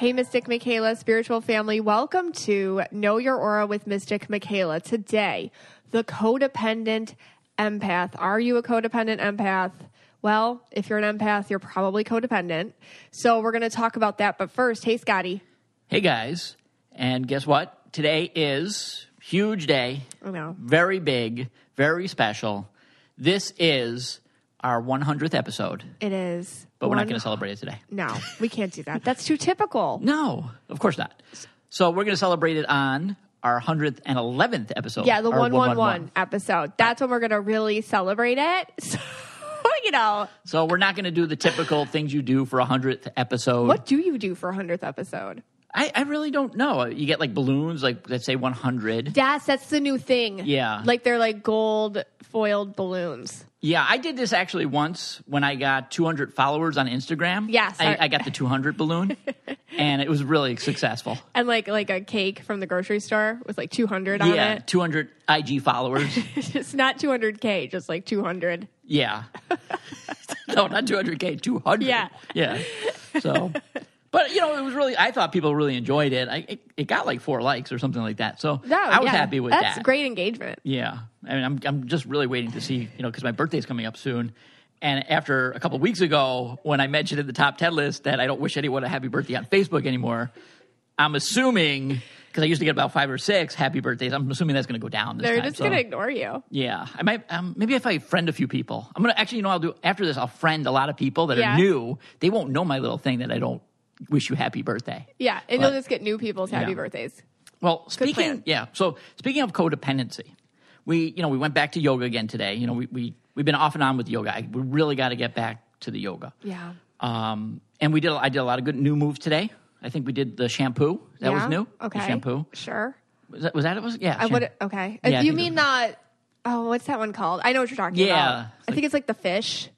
Hey, Mystic Michaela, spiritual family. Welcome to Know Your Aura with Mystic Michaela. Today, the codependent empath. Are you a codependent empath? Well, if you're an empath, you're probably codependent. So we're going to talk about that. But first, hey, Scotty. Hey guys, and guess what? Today is huge day. I know. Very big, very special. This is our 100th episode, It is. but we're not going to celebrate it today. No, we can't do that. That's too typical. No, of course not. So we're going to celebrate it on our 100th and 11th episode. Yeah, the or 111 episode. That's when we're going to really celebrate it. So, you know, So we're not going to do the typical things you do for a 100th episode. what do you do for a 100th episode? I, I really don't know. You get like balloons, like let's say 100. Yes, that's the new thing. Yeah. Like they're like gold foiled balloons. Yeah, I did this actually once when I got 200 followers on Instagram. Yes, I, I- I got the 200 balloon, and it was really successful. And like like a cake from the grocery store with like 200 on Yeah, it. 200 IG followers. it's not 200K, just like 200. yeah. no, not 200K, 200. Yeah. Yeah. So, but you know, it was really, I thought people really enjoyed it. I, it, it got like four likes or something like that. So No, I was yeah. happy with That's that. great engagement. Yeah. I mean, I'm, I'm just really waiting to see, you know, because my birthday's coming up soon. And after a couple of weeks ago, when I mentioned in the top 10 list that I don't wish anyone a happy birthday on Facebook anymore, I'm assuming, because I used to get about five or six happy birthdays, I'm assuming that's going to go down this They're time. just So, going to ignore you. Yeah. I might, um, maybe if I friend a few people, I'm going to actually, you know, I'll do, after this, I'll friend a lot of people that Yeah. are new. They won't know my little thing that I don't wish you happy birthday. Yeah, and But- you'll just get new people's happy Yeah. birthdays. Well, speaking, yeah. So speaking of codependency, we, you know, we went back to yoga again today. You know, we, we, we've been off and on with yoga. I, we really got to get back to the yoga. Yeah. Um, and we did, I did a lot of good new moves today. I think we did the shampoo. That was new. Okay. The shampoo. Sure. Was that, was that it? Was, yeah. I would. Okay. Yeah, you think mean the? Oh, what's that one called? I know what you're talking Yeah, about. it's I think it's like the fish.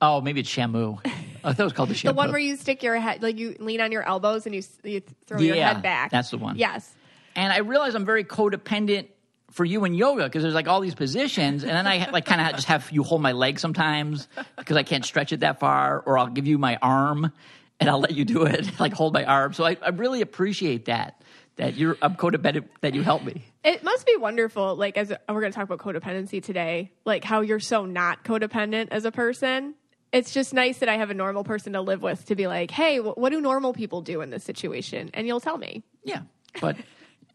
Oh, maybe it's shamu. I thought it was called the shampoo. The one where you stick your head, like you lean on your elbows and you, you throw your head back. that's the one. Yes. And I realize I'm very codependent for you in yoga because there's like all these positions, and then I like kind of just have you hold my leg sometimes because I can't stretch it that far, or I'll give you my arm and I'll let you do it, like hold my arm. So I, I really appreciate that that you're I'm codependent that you help me. It must be wonderful. Like, as we're going to talk about codependency today, like how you're so not codependent as a person. It's just nice that I have a normal person to live with to be like, hey, what do normal people do in this situation? And you'll tell me. Yeah, but.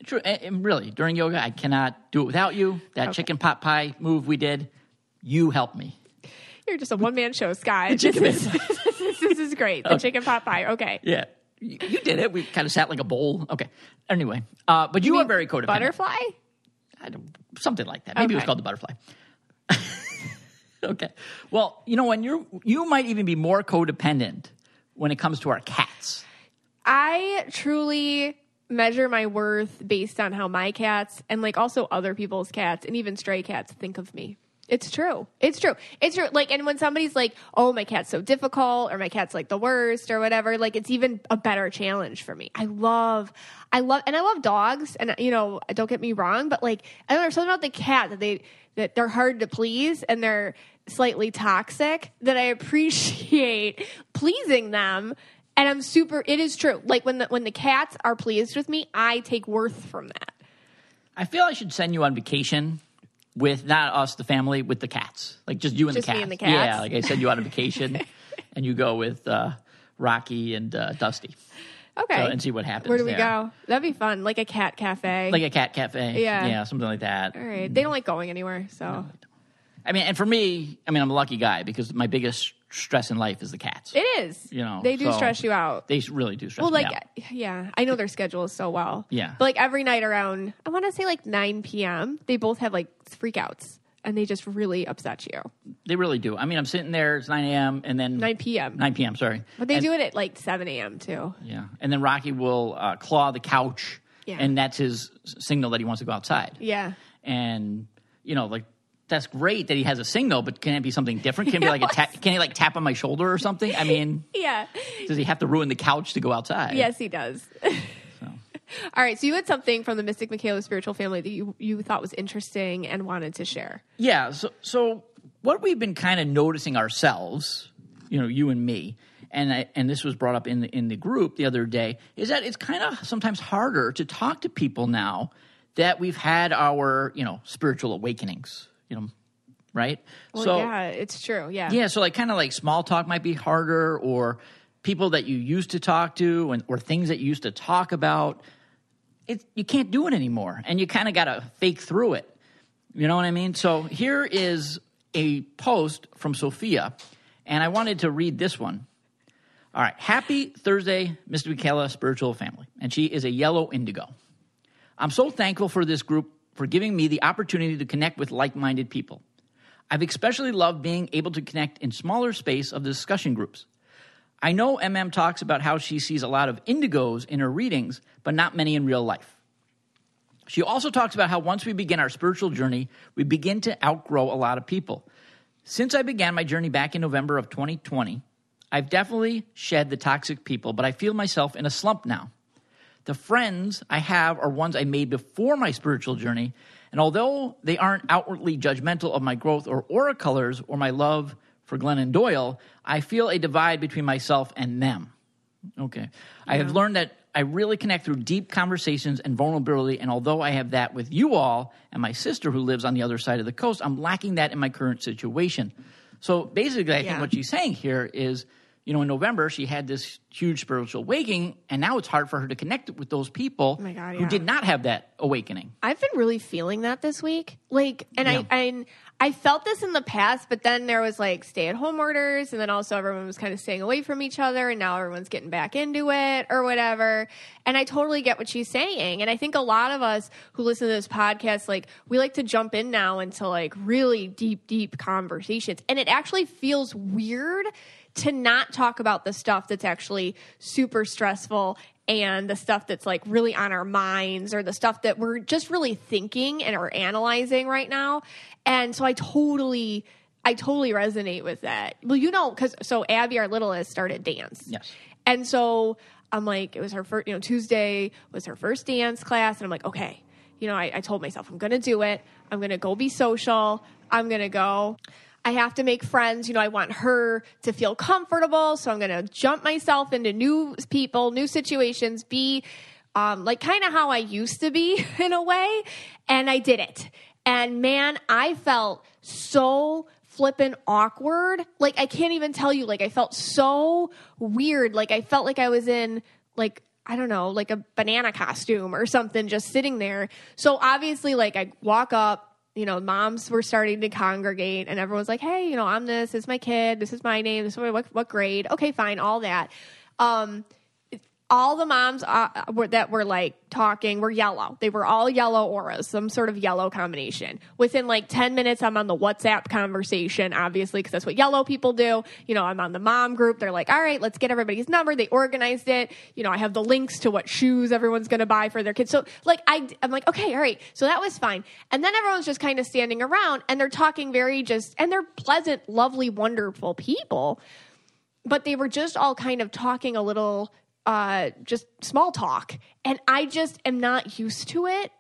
True, and really, during yoga, I cannot do it without you. That Okay. chicken pot pie move we did, you helped me. You're just a one man show, Sky. This chicken is, this is great. The chicken pot pie. Okay. Yeah, you, you did it. We kind of sat like a bowl. Okay. Anyway, uh, but you, are mean very codependent. Butterfly? I don't, something like that. Maybe it was called the butterfly. okay. Well, you know, when you're, you might even be more codependent when it comes to our cats. I truly measure my worth based on how my cats and like also other people's cats and even stray cats think of me. It's true. It's true. It's true. Like, and when somebody's like, "Oh, my cat's so difficult," or "My cat's like the worst," or whatever, like it's even a better challenge for me. I love, I love, and I love dogs. And you know, don't get me wrong, but like, I don't know something about the cat that they that they're hard to please and they're slightly toxic that I appreciate pleasing them. And I'm super. It is true. Like when the when the cats are pleased with me, I take worth from that. I feel I should send you on vacation with not us, the family, with the cats. Like just you and Just the me cats. and the cats? Yeah, like I send you on a vacation and you go with uh, Rocky and uh, Dusty. Okay. So, and see what happens. Where do we there. go? That'd be fun. Like a cat cafe. Like a cat cafe. Yeah. Yeah, something like that. All right. They don't like going anywhere. So I mean, and for me, I mean, I'm a lucky guy because my biggest stress in life is the cats. it is. You know, they do so- stress you out. They really do stress you out. Well, like, yeah, I know their schedules so well. Yeah. But like every night around, I want to say like 9 p.m., they both have like freakouts and they just really upset you. They really do. I mean, I'm sitting there. It's 9 a.m. and then 9 p.m. 9 p.m. Sorry, But they And- do it at like 7 a.m. too. Yeah, and then Rocky will uh, claw the couch, Yeah. and that's his signal that he wants to go outside. Yeah. And you know, like that's great that he has a signal, but can it be something different? Can it be like a tap? Can he like tap on my shoulder or something? I mean, Yeah. does he have to ruin the couch to go outside? Yes, he does. All right. So you had something from the Mystic Michaela spiritual family that you, you thought was interesting and wanted to share. Yeah. So, so what we've been kind of noticing ourselves, you know, you and me, and I, and this was brought up in the in the group the other day, is that it's kind of sometimes harder to talk to people now that we've had our you know spiritual awakenings, you know, right? Well, so yeah, it's true. Yeah. yeah, so like kind of like small talk might be harder, or people that you used to talk to, and or things that you used to talk about. It you can't do it anymore, and you kind of got to fake through it. You know what I mean? So here is a post from Sophia, and I wanted to read this one. All right, happy Thursday, Mystic Michaela Spiritual Family, and she is a yellow indigo. I'm so thankful for this group for giving me the opportunity to connect with like minded people. I've especially loved being able to connect in smaller space of the discussion groups. I know MM talks about how she sees a lot of indigos in her readings, but not many in real life. She also talks about how once we begin our spiritual journey, we begin to outgrow a lot of people. Since I began my journey back in November of 2020, I've definitely shed the toxic people, but I feel myself in a slump now. The friends I have are ones I made before my spiritual journey, and although they aren't outwardly judgmental of my growth or aura colors or my love for Glennon Doyle, I feel a divide between myself and them. Okay. I have learned that I really connect through deep conversations and vulnerability. And although I have that with you all and my sister who lives on the other side of the coast, I'm lacking that in my current situation. So basically, I think what she's saying here is, you know, in November, she had this huge spiritual awakening, and now it's hard for her to connect with those people Oh God, who yeah. did not have that awakening. I've been really feeling that this week. Like, and Yeah. I, I, I felt this in the past, but then there was like stay at home orders, and then also everyone was kind of staying away from each other, and now everyone's getting back into it or whatever. And I totally get what she's saying. And I think a lot of us who listen to this podcast, like, we like to jump in now into like really deep, deep conversations. And it actually feels weird to not talk about the stuff that's actually super stressful and the stuff that's like really on our minds or the stuff that we're just really thinking and are analyzing right now. And so I totally I totally resonate with that. Well, you know, cuz so Abby our littlest started dance. Yes. And so I'm like, it was her first, you know, Tuesday was her first dance class. And I'm like, okay, you know, I, I told myself, I'm going to do it. I'm going to go be social. I'm going to go. I have to make friends. You know, I want her to feel comfortable. So I'm going to jump myself into new people, new situations, be um, like kind of how I used to be in a way. And I did it. And man, I felt so flippin' awkward. Like I can't even tell you. Like I felt so weird. Like I felt like I was in like I don't know, like a banana costume or something, just sitting there. So obviously, like I walk up. You know, moms were starting to congregate, and everyone's like, "Hey, you know, I'm this. This is my kid. This is my name. This is what what grade? Okay, fine, all that." Um, all the moms uh, were, that were like talking were yellow. They were all yellow auras, some sort of yellow combination. Within like 10 minutes, I'm on the WhatsApp conversation, obviously, because that's what yellow people do. You know, I'm on the mom group. They're like, all right, let's get everybody's number. They organized it. You know, I have the links to what shoes everyone's going to buy for their kids. So, like, I, I'm like, okay, all right. So that was fine. And then everyone's just kind of standing around and they're talking very just, and they're pleasant, lovely, wonderful people but they were just all kind of talking a little uh just small talk. And i just am not used to it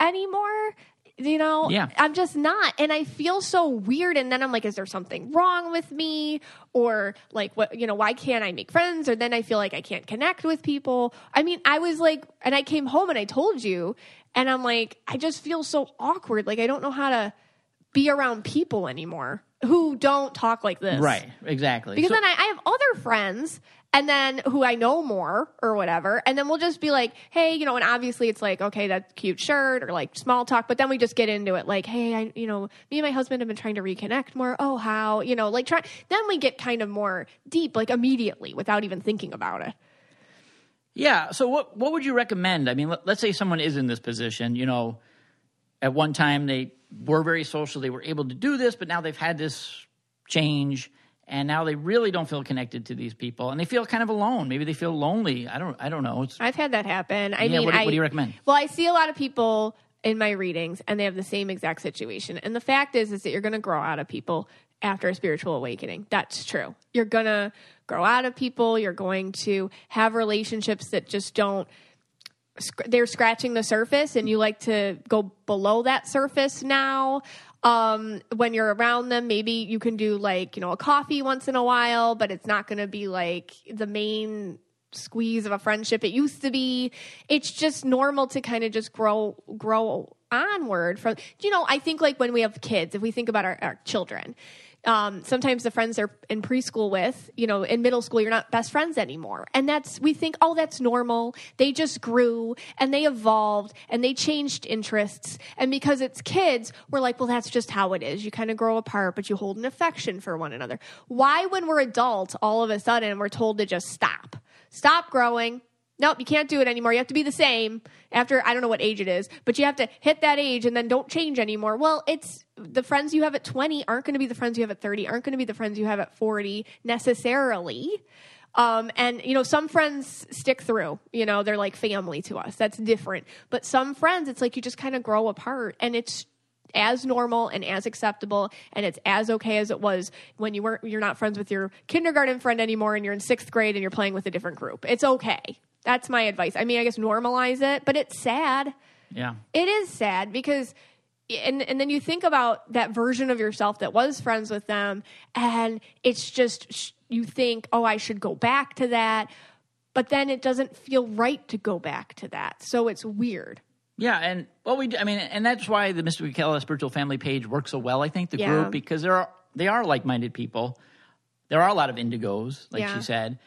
anymore you know? Yeah. i'm just not. And i feel so weird. And then i'm like is there something wrong with me? Or like what you know why can't i make friends? Or then i feel like i can't connect with people. I mean i was like and i came home and i told you. And i'm like i just feel so awkward. Like i don't know how to be around people anymore who don't talk like this. Right, exactly. because So- then I, I have other friends and then who I know more or whatever. And then we'll just be like, hey, you know, and obviously it's like, okay, that's cute shirt or like small talk. But then we just get into it like, hey, I, you know, me and my husband have been trying to reconnect more. Oh, how, you know, like try, then we get kind of more deep, like immediately without even thinking about it. Yeah. So what what would you recommend? I mean, let, let's say someone is in this position. You know, at one time they were very social, they were able to do this, but now they've had this change, and now they really don't feel connected to these people, and they feel kind of alone. Maybe they feel lonely. I don't. I don't know. It's, I've had that happen. I Yeah, mean, what do- I, what do you recommend? Well, I see a lot of people in my readings, and they have the same exact situation. And the fact is, is that you're going to grow out of people after a spiritual awakening. That's true. You're going to grow out of people. You're going to have relationships that just don't. They're scratching the surface, and you like to go below that surface now. Um, when you're around them, maybe you can do like, you know, a coffee once in a while, but it's not going to be like the main squeeze of a friendship it used to be. It's just normal to kind of just grow grow onward from you know, I think like when we have kids, if we think about our, our children, um, sometimes the friends they're in preschool with, you know, in middle school, you're not best friends anymore. And that's, we think, oh, that's normal. They just grew and they evolved and they changed interests. And because it's kids, we're like, well, that's just how it is. You kind of grow apart, but you hold an affection for one another. Why, when we're adults, all of a sudden we're told to just stop? Stop growing, nope, you can't do it anymore. You have to be the same after I don't know what age it is, but you have to hit that age and then don't change anymore. Well, it's the friends you have at 20 aren't going to be the friends you have at 30, aren't going to be the friends you have at 40 necessarily. Um, and you know, some friends stick through, you know, they're like family to us. That's different. But some friends, it's like you just kind of grow apart and it's as normal and as acceptable and it's as okay as it was when you weren't you're not friends with your kindergarten friend anymore and you're in sixth grade and you're playing with a different group it's okay that's my advice. I mean, I guess normalize it, but it's sad. Yeah. It is sad because and and then you think about that version of yourself that was friends with them and it's just you think, "Oh, I should go back to that." But then it doesn't feel right to go back to that. So it's weird. Yeah, and well, we do, I mean, and that's why the Mystic Michaela Spiritual Family page works so well. I think the Yeah. group because there are they are like minded people. There are a lot of indigos, like Yeah. she said,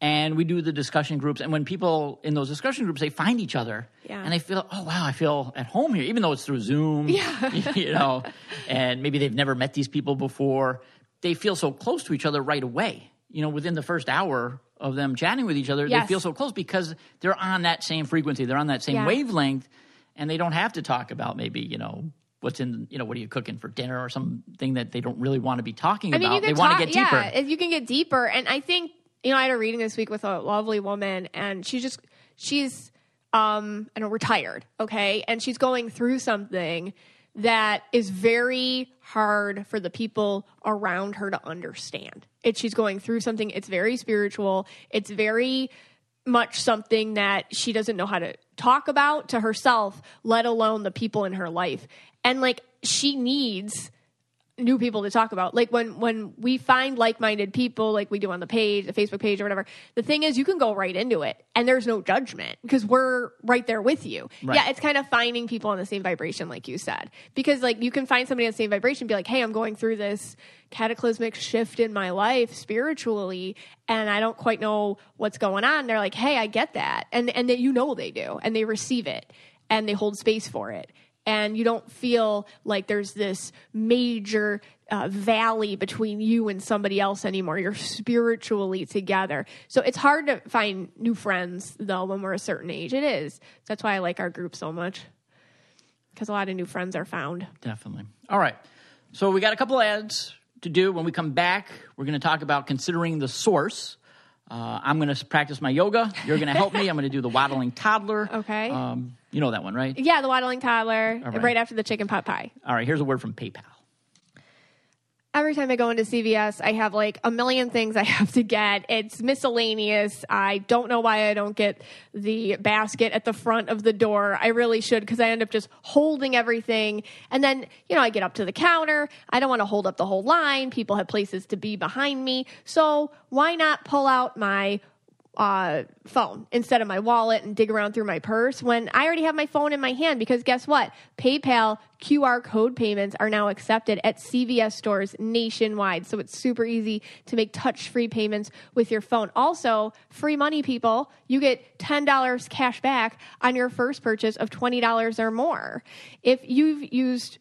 and we do the discussion groups. And when people in those discussion groups, they find each other, Yeah. and they feel, oh wow, I feel at home here, even though it's through Zoom. Yeah. you know, and maybe they've never met these people before. They feel so close to each other right away. You know, within the first hour of them chatting with each other, Yes. they feel so close because they're on that same frequency, they're on that same Yeah. wavelength, and they don't have to talk about maybe you know what's in you know what are you cooking for dinner or something that they don't really want to be talking I mean, about. They can want to get deeper. Yeah, you can get deeper, and I think you know I had a reading this week with a lovely woman, and she just she's um I know retired, okay, and she's going through something that is very hard for the people around her to understand. It she's going through something. It's very spiritual. It's very much something that she doesn't know how to talk about to herself, let alone the people in her life. And like she needs new people to talk about. Like when when we find like-minded people like we do on the page, the Facebook page or whatever. The thing is you can go right into it and there's no judgment because we're right there with you. Right. Yeah, it's kind of finding people on the same vibration like you said. Because like you can find somebody on the same vibration be like, "Hey, I'm going through this cataclysmic shift in my life spiritually and I don't quite know what's going on." They're like, "Hey, I get that." And and that you know they do and they receive it and they hold space for it and you don't feel like there's this major uh, valley between you and somebody else anymore. You're spiritually together. So it's hard to find new friends, though, when we're a certain age. It is. That's why I like our group so much because a lot of new friends are found. Definitely. All right. So we got a couple ads to do. When we come back, we're going to talk about considering the source. Uh, I'm going to practice my yoga. You're going to help me. I'm going to do the waddling toddler. Okay. Um, you know that one, right? Yeah, the waddling toddler, right. right after the chicken pot pie. All right. Here's a word from PayPal. every time I go into CVS, I have like a million things I have to get. It's miscellaneous. I don't know why I don't get the basket at the front of the door. I really should because I end up just holding everything. And then, you know, I get up to the counter. I don't want to hold up the whole line. People have places to be behind me. So why not pull out my uh, phone instead of my wallet and dig around through my purse when I already have my phone in my hand because guess what? PayPal QR code payments are now accepted at CVS stores nationwide. So it's super easy to make touch free payments with your phone. Also, free money, people. You get $10 cash back on your first purchase of $20 or more. If you've used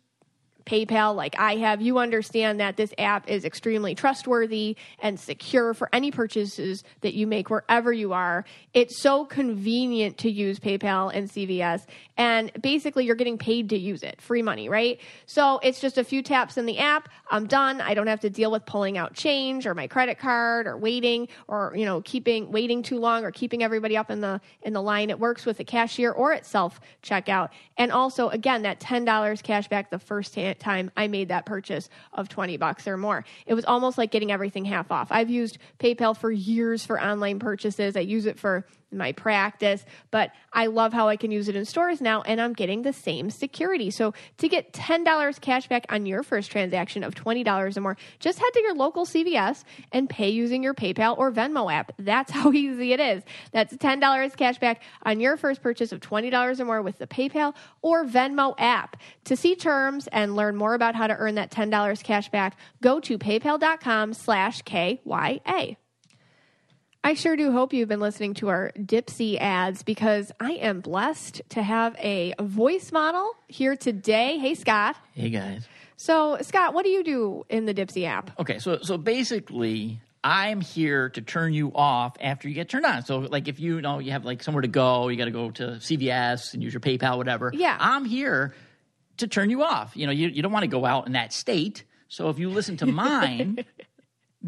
PayPal like I have, you understand that this app is extremely trustworthy and secure for any purchases that you make wherever you are. It's so convenient to use PayPal and CVS, and basically you're getting paid to use it, free money, right? So it's just a few taps in the app. I'm done. I don't have to deal with pulling out change or my credit card or waiting or you know keeping waiting too long or keeping everybody up in the in the line. It works with the cashier or at self checkout, and also again that ten dollars cash back the first time I made that purchase of 20 bucks or more. It was almost like getting everything half off. I've used PayPal for years for online purchases. I use it for my practice, but I love how I can use it in stores now and I'm getting the same security. So to get $10 cash back on your first transaction of $20 or more, just head to your local CVS and pay using your PayPal or Venmo app. That's how easy it is. That's $10 cash back on your first purchase of $20 or more with the PayPal or Venmo app. To see terms and learn more about how to earn that $10 cash back, go to paypal.com slash KYA. I sure do hope you've been listening to our Dipsea ads because I am blessed to have a voice model here today. Hey, Scott. Hey guys. So, Scott, what do you do in the Dipsea app? Okay, so so basically, I'm here to turn you off after you get turned on. So, like, if you know you have like somewhere to go, you got to go to CVS and use your PayPal, whatever. Yeah. I'm here to turn you off. You know, you, you don't want to go out in that state. So if you listen to mine,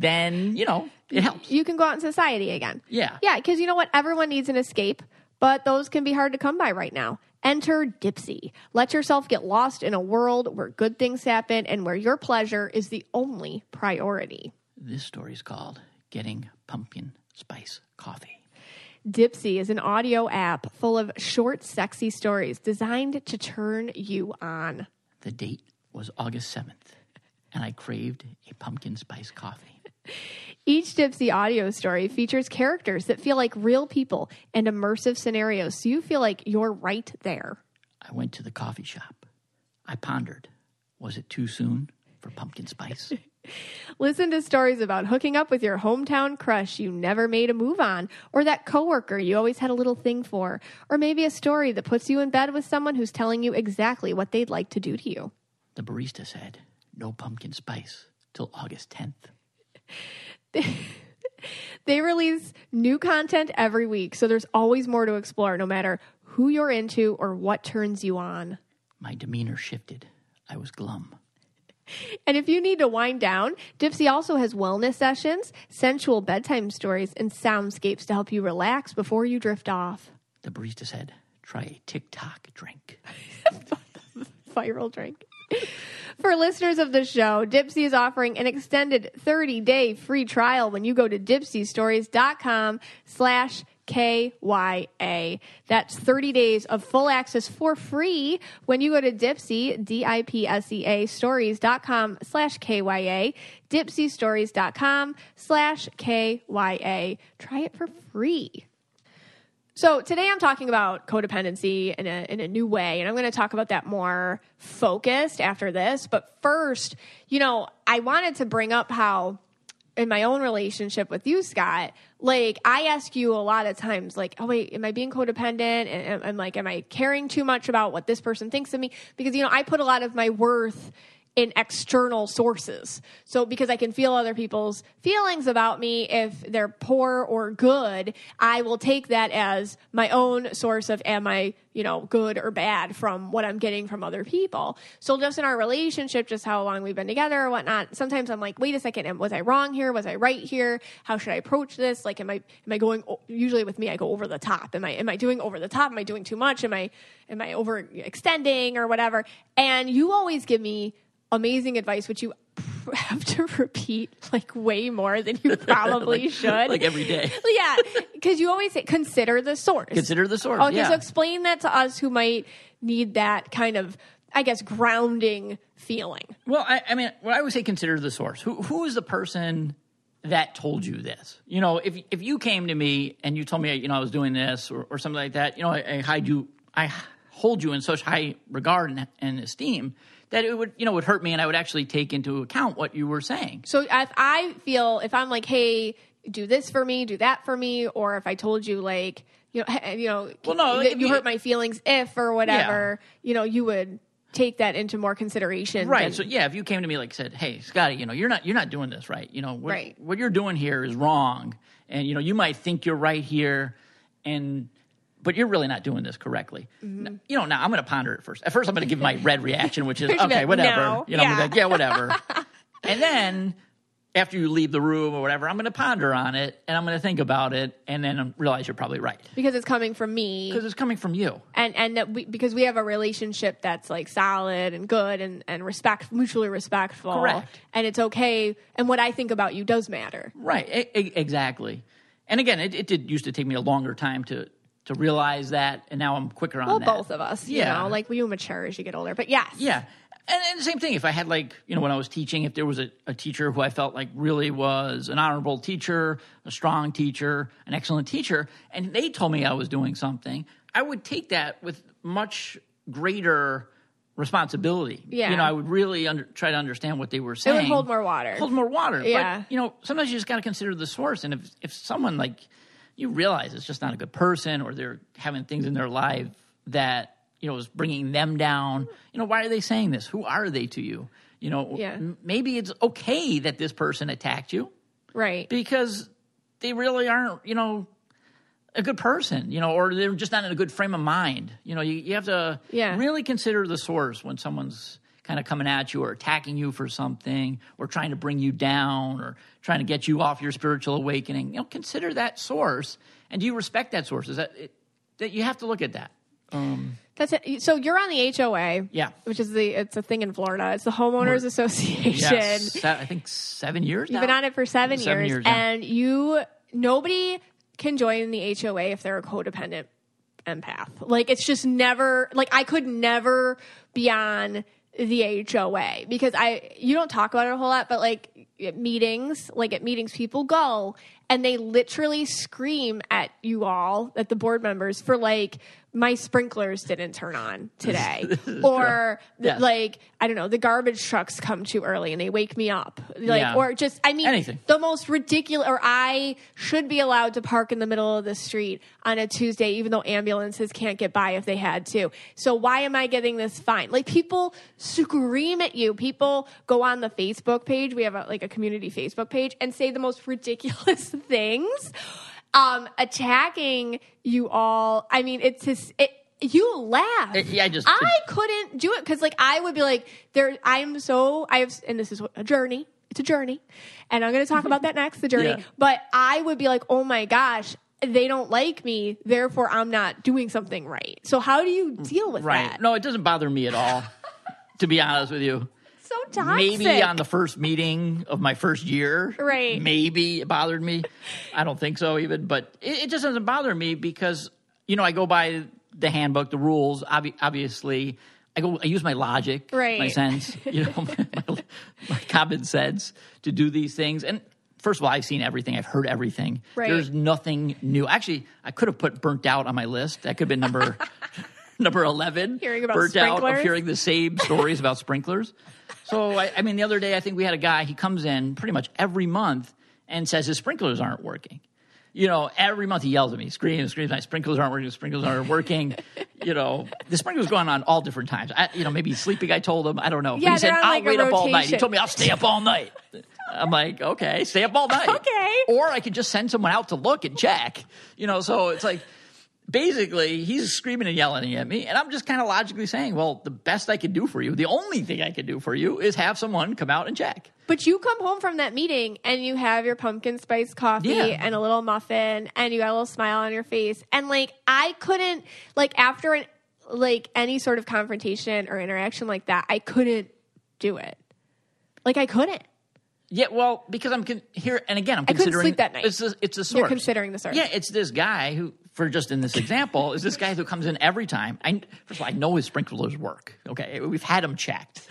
then you know it helps. You can go out in society again. Yeah. Yeah, because you know what? Everyone needs an escape, but those can be hard to come by right now. Enter Dipsea. Let yourself get lost in a world where good things happen and where your pleasure is the only priority. This story is called "Getting Pumpkin Spice Coffee." Dipsea is an audio app full of short, sexy stories designed to turn you on. The date was August seventh, and I craved a pumpkin spice coffee. Each Dipsea audio story features characters that feel like real people and immersive scenarios, so you feel like you're right there. I went to the coffee shop. I pondered: Was it too soon for pumpkin spice? Listen to stories about hooking up with your hometown crush you never made a move on, or that coworker you always had a little thing for, or maybe a story that puts you in bed with someone who's telling you exactly what they'd like to do to you. the barista said, "No pumpkin spice till August tenth. They release new content every week, so there's always more to explore no matter who you're into or what turns you on. My demeanor shifted. I was glum. And if you need to wind down, Dipsea also has wellness sessions, sensual bedtime stories, and soundscapes to help you relax before you drift off. The barista said, "Try a TikTok drink." Viral drink. For listeners of the show, Dipsea is offering an extended 30-day free trial when you go to dipseastories.com slash KYA. That's 30 days of full access for free when you go to Dipsea, D-I-P-S-E-A, stories.com slash KYA, dipseastories.com slash KYA. Try it for free. So today I'm talking about codependency in a in a new way, and I'm going to talk about that more focused after this. But first, you know, I wanted to bring up how in my own relationship with you, Scott, like I ask you a lot of times, like, oh wait, am I being codependent? And like, am I caring too much about what this person thinks of me? Because you know, I put a lot of my worth in external sources. So because I can feel other people's feelings about me if they're poor or good, I will take that as my own source of am I, you know, good or bad from what I'm getting from other people. So just in our relationship, just how long we've been together or whatnot, sometimes I'm like, wait a second, was I wrong here? Was I right here? How should I approach this? Like, am I am I going? Usually with me, I go over the top. Am I am I doing over the top? Am I doing too much? Am I am I overextending or whatever? And you always give me amazing advice, which you have to repeat like way more than you probably Like- should. like every day. yeah, because you always say consider the source. Consider the source. Okay, yeah. so explain that to us who might need that kind of, I guess, grounding feeling. Well, I, I mean, what I would say, consider the source. Who who is the person that told you this? You know, if if you came to me and you told me, you know, I was doing this or, or something like that, you know, I, I hide you, I hold you in such high regard and, and esteem that it would, you know, would hurt me, and I would actually take into account what you were saying. So if I feel, if I'm like, hey, do this for me, do that for me, or if I told you like, you know, you know, Well, no, you you- hurt my feelings if or whatever, you know, you would take that into more consideration. Right. than- So yeah, if you came to me like said, "Hey, Scotty, you know, you're not you're not doing this right. You know, what, Right. what you're doing here is wrong, and you know, you might think you're right here, and but you're really not doing this correctly. Mm-hmm. You know, now I'm going to ponder it first. At first, I'm going to give my red reaction, which is okay, whatever. "No." You know, Yeah. like, yeah, whatever. and then after you leave the room or whatever, I'm going to ponder on it and I'm going to think about it, and then realize you're probably right because it's coming from me. because it's coming from you. and and that we, because we have a relationship that's like solid and good and and respect mutually respectful Correct. and it's okay and what i think about you does matter Right, e- e- exactly. and again, it, it did used to take me a longer time to to realize that, and now I'm quicker on that. Well, that. both of us, you Yeah. know, like we mature as you get older. But yes, Yeah. And, and the same thing, if I had like, you know, when I was teaching, if there was a, a teacher who I felt like really was an honorable teacher, a strong teacher, an excellent teacher, and they told me I was doing something, I would take that with much greater responsibility. Yeah. You know, I would really under, try to understand what they were saying. it would hold more water. Hold more water. Yeah. But, you know, sometimes you just got to consider the source. And if, if someone like you realize it's just not a good person or they're having things in their life that, you know, is bringing them down, you know, why are they saying this? Who are they to you? You know, Yeah. m- maybe it's okay that this person attacked you right. because they really aren't, you know, a good person, you know, or they're just not in a good frame of mind. You know, you, you have to Yeah. really consider the source when someone's kind of coming at you or attacking you for something or trying to bring you down or trying to get you off your spiritual awakening. You know, consider that source. And do you respect that source? Is that, it, that you have to look at that. Um, That's it. So you're on the HOA, Yeah. which is the it's a thing in Florida. It's the homeowners association. Yes. Se- I think seven years You've now? been on it for seven, Seven years, years, and you nobody can join the HOA if they're a codependent empath. Like it's just never like I could never be on the HOA because I you don't talk about it a whole lot, but like at meetings, like at meetings, people go and they literally scream at you all, at the board members, for like my sprinklers didn't turn on today, or the- Yes. like I don't know, the garbage trucks come too early and they wake me up, like Yeah. or just I mean Anything. the most ridiculous. Or I should be allowed to park in the middle of the street on a Tuesday, even though ambulances can't get by if they had to. So why am I getting this fine? Like people scream at you. People go on the Facebook page. We have a, like a community Facebook page and say the most ridiculous things, um, attacking you all. I mean, it's just it. You laugh. It- yeah, I just- I couldn't do it because like I would be like there. I'm so I have, and this is a journey. It's a journey, and I'm going to talk about that next. The journey, Yeah. but I would be like, oh my gosh. They don't like me, therefore I'm not doing something right. So how do you deal with Right. that? No, it doesn't bother me at all, to be honest with you. Toxic. Maybe on the first meeting of my first year, Right. Maybe it bothered me. I don't think so, even, but it, it just doesn't bother me because you know I go by the handbook, the rules. Obvi- obviously, I go. I use my logic, Right. my sense, you know, my, my common sense to do these things. And first of all, I've seen everything. I've heard everything. Right. There's nothing new. Actually, I could have put burnt out on my list. That could have been number. Number eleven, Hearing about burnt out of hearing the same stories about sprinklers. So, I, I mean, the other day, I think we had a guy, he comes in pretty much every month and says his sprinklers aren't working. You know, every month he yells at me, screams, screams, my sprinklers aren't working, sprinklers aren't working. you know, the sprinklers going on all different times. I, you know, maybe he's sleeping, I told him, I don't know. But Yeah, he said, I'll like, wait up all night. He told me I'll stay up all night. I'm like, okay, stay up all night. Okay. Or I could just send someone out to look and check. You know, so it's like, basically he's screaming and yelling at me and i'm just kind of logically saying well the best i could do for you the only thing i could do for you is have someone come out and check But you come home from that meeting and you have your pumpkin spice coffee Yeah. and a little muffin and you got a little smile on your face. And like I couldn't like after an like any sort of confrontation or interaction like that, I couldn't do it. Like I couldn't. yeah well because i'm con- here and again i'm couldn't considering sleep that night. it's a, it's a source You're considering the source. yeah it's this guy who for just in this example is this guy who comes in every time i first of all i know his sprinklers work okay we've had them checked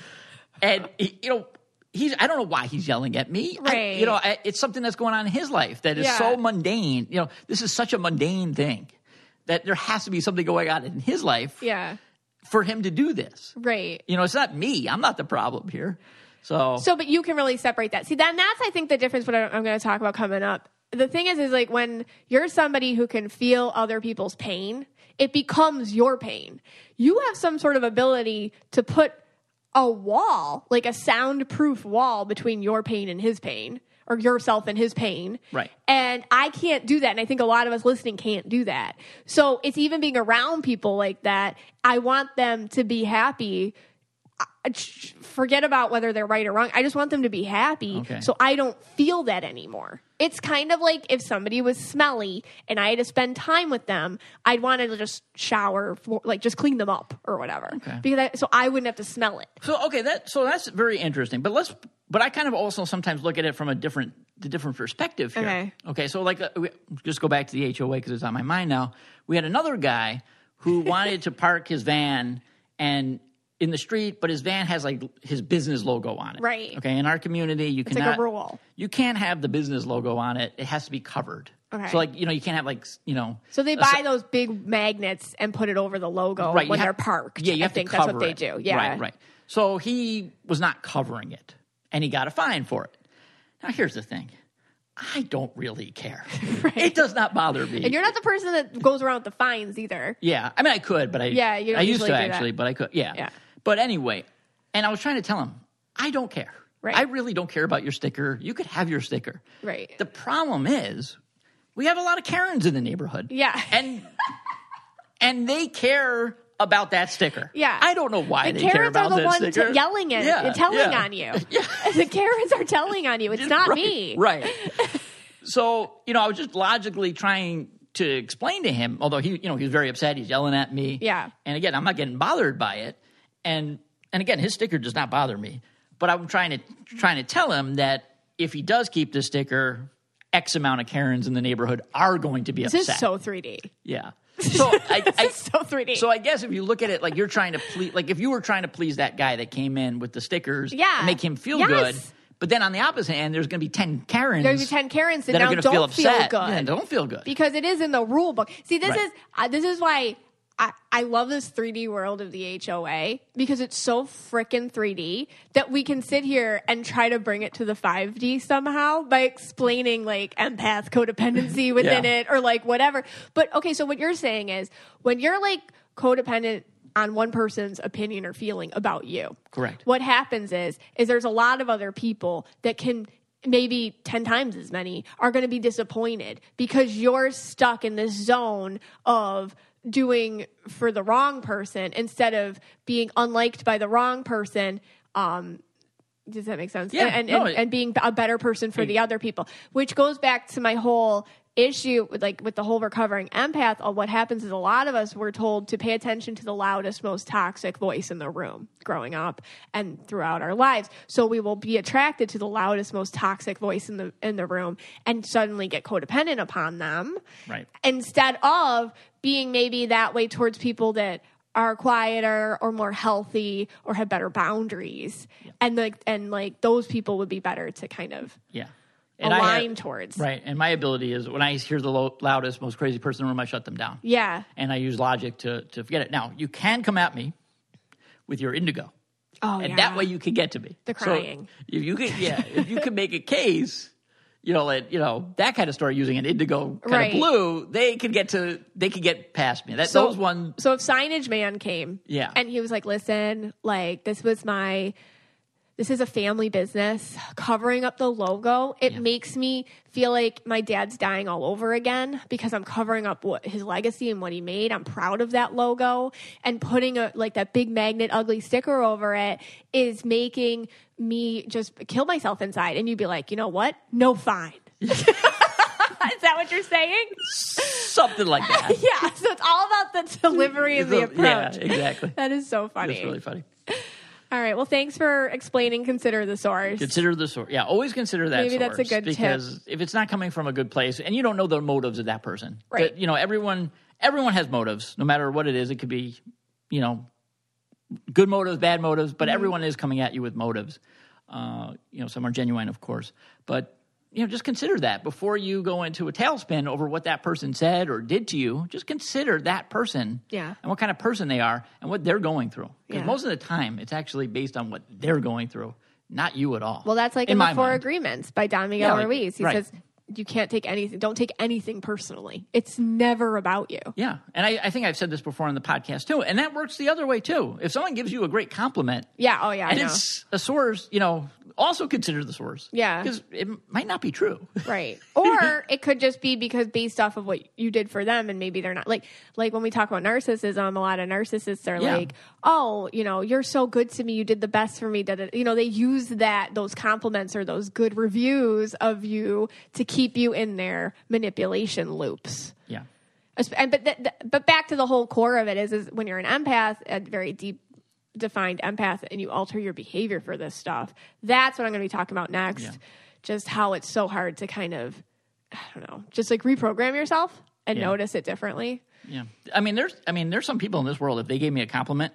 and he- you know He's, I don't know why he's yelling at me. I- Right. you know, I, it's something that's going on in his life that is Yeah. so mundane. You know, this is such a mundane thing that there has to be something going on in his life Yeah. for him to do this. Right. You know, it's not me. I'm not the problem here. So, So, but you can really separate that. See, then that's I think the difference. What I- I'm going to talk about coming up. The thing is, is like when you're somebody who can feel other people's pain, it becomes your pain. You have some sort of ability to put a wall, like a soundproof wall, between your pain and his pain, or yourself and his pain. Right. And I can't do that. And I think a lot of us listening can't do that. So it's even being around people like that. I want them to be happy forget about whether they're right or wrong. I just want them to be happy Okay. so I don't feel that anymore. It's kind of like if somebody was smelly and I had to spend time with them, I'd want to just shower, for, like just clean them up or whatever. Okay. Because I, so I wouldn't have to smell it. so okay, that so that's very interesting. But let's but I kind of also sometimes look at it from a different the different perspective here. Okay. Okay. So like, uh, we, just go back to the HOA because it's on my mind now. We had another guy who wanted to park his van and in the street, but his van has like his business logo on it. Right. Okay. In our community, you like cannot a rule. You can't have the business logo on it. It has to be covered. Okay. So like you know you can't have like you know So they buy s- those big magnets and put it over the logo right, when have- they're parked. Yeah, you have I think to that's cover what they do. Yeah. Right, right. So he was not covering it, and he got a fine for it. Now here's the thing: I don't really care. It does not bother me. And you're not the person that goes around with the fines either. yeah, I mean, I could, but I Yeah, you I used to do that. actually, but I could. Yeah, Yeah. But anyway, and I was trying to tell him, I don't care. Right. I really don't care about your sticker. You could have your sticker. Right. The problem is, we have a lot of Karens in the neighborhood. Yeah. and and they care about that sticker. Yeah. I don't know why the they care Karens about are the that ones sticker. yelling at Yeah, telling yeah. on you. Yeah. the Karens are telling on you. It's not right, me. Right. so, you know, I was just logically trying to explain to him, although he, you know, he was very upset. He's yelling at me. Yeah. And again, I'm not getting bothered by it. And and again, his sticker does not bother me. But I'm trying to trying to tell him that if he does keep the sticker, X amount of Karens in the neighborhood are going to be This upset. is so 3D. yeah. So I, I This so 3D. so I guess if you look at it like you're trying to please, like if you were trying to please that guy that came in with the stickers, Yeah. make him feel Yes. good. But then on the opposite end, there's going to be ten Karens. There's be 10 Karens that, that now are going to don't feel upset. good. Yeah, don't feel good. because it is in the rule book. See, this Right. is uh, this is why I, I love this 3D world of the HOA because it's so freaking 3D that we can sit here and try to bring it to the 5D somehow by explaining like empath codependency within Yeah. it or like whatever. But okay, so what you're saying is when you're like codependent on one person's opinion or feeling about you. Correct. What happens is is there's a lot of other people that can maybe 10 times as many are going to be disappointed because you're stuck in this zone of doing for the wrong person instead of being unliked by the wrong person um does that make sense? Yeah, and and, no, and, and being a better person for the other people, which goes back to my whole issue with like with the whole recovering empath. Of what happens is a lot of us were told to pay attention to the loudest, most toxic voice in the room growing up and throughout our lives. So we will be attracted to the loudest, most toxic voice in the in the room, and suddenly get codependent upon them Right. instead of being maybe that way towards people that are quieter or more healthy or have better boundaries and like and like those people would be better to kind of Yeah. Align have- towards Right. And my ability is when I hear the lo- loudest, most crazy person in the room, I shut them down. yeah And I use logic to, to forget it. Now, you can come at me with your indigo. oh and yeah that way you can get to me. The So crying. if you could, yeah, if you can make a case, you know, like, you know, that kind of story using an indigo kind Right. of blue, they can get to, they can get past me. That so those one, so if signage man came Yeah. and he was like listen like this was my this is a family business. Covering up the logo it makes me feel like my dad's dying all over again because i'm covering up what his legacy and what he made. I'm proud of that logo. And putting a like that big magnet ugly sticker over it is making me just kill myself inside. And you'd be like you know what? No fine. Is that what you're saying? Something like that. yeah so it's all about the delivery and the It's a- yeah, approach. exactly. that is so funny. That's really funny. All right. Well, thanks for explaining. Consider the source. Consider the source. Yeah, always consider that Maybe that's a source, good tip. because if it's not coming from a good place, and you don't know the motives of that person, Right. that, you know, everyone everyone has motives, no matter what it is. It could be, you know, good motives, bad motives, but Mm-hmm. everyone is coming at you with motives. Uh, you know, some are genuine, of course, but you know, just consider that before you go into a tailspin over what that person said or did to you. Just consider that person, Yeah. and what kind of person they are, and what they're going through. Because Yeah. most of the time, it's actually based on what they're going through, not you at all. well, that's like in, in the Four mind. Agreements by Don Miguel Yeah, like- Ruiz. He right. says you can't take anything. Don't take anything personally. It's never about you. Yeah, and I, I think I've said this before on the podcast too, and that works the other way too. If someone gives you a great compliment, Yeah. Oh yeah. And it's a source, you know, also consider the source. Yeah. because it might not be true. Right. Or it could just be because based off of what you did for them and maybe they're not like like when we talk about narcissism, a lot of narcissists are Yeah. like, "Oh, you know, you're so good to me. You did the best for me." Da. You know, they use that those compliments or those good reviews of you to keep you in their manipulation loops. yeah, And but th- th- but back to the whole core of it is is when you're an empath at very deep defined empath and you alter your behavior for this stuff. That's what I'm going to be talking about next. Yeah. Just how it's so hard to kind of, I don't know, just like reprogram yourself and Yeah. notice it differently. Yeah. I mean, there's I mean, there's some people in this world. If they gave me a compliment,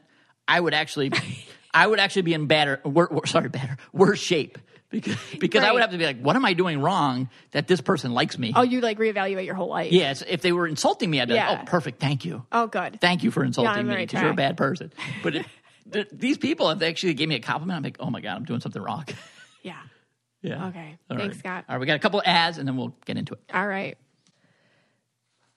I would actually, I would actually be in better, sorry, better, worse shape because because I would have to be like, what am I doing wrong that this person likes me? Oh, you like reevaluate your whole life. yes. If they were insulting me, I'd be Yeah. like, oh, perfect, thank you, Oh, good. thank you for insulting the me right because you're a bad person. But these people, if they actually gave me a compliment, I'm like, oh my god, I'm doing something wrong. Yeah. yeah. Okay. All Thanks, right. Scott. All right, we got a couple ads and then we'll get into it. All right.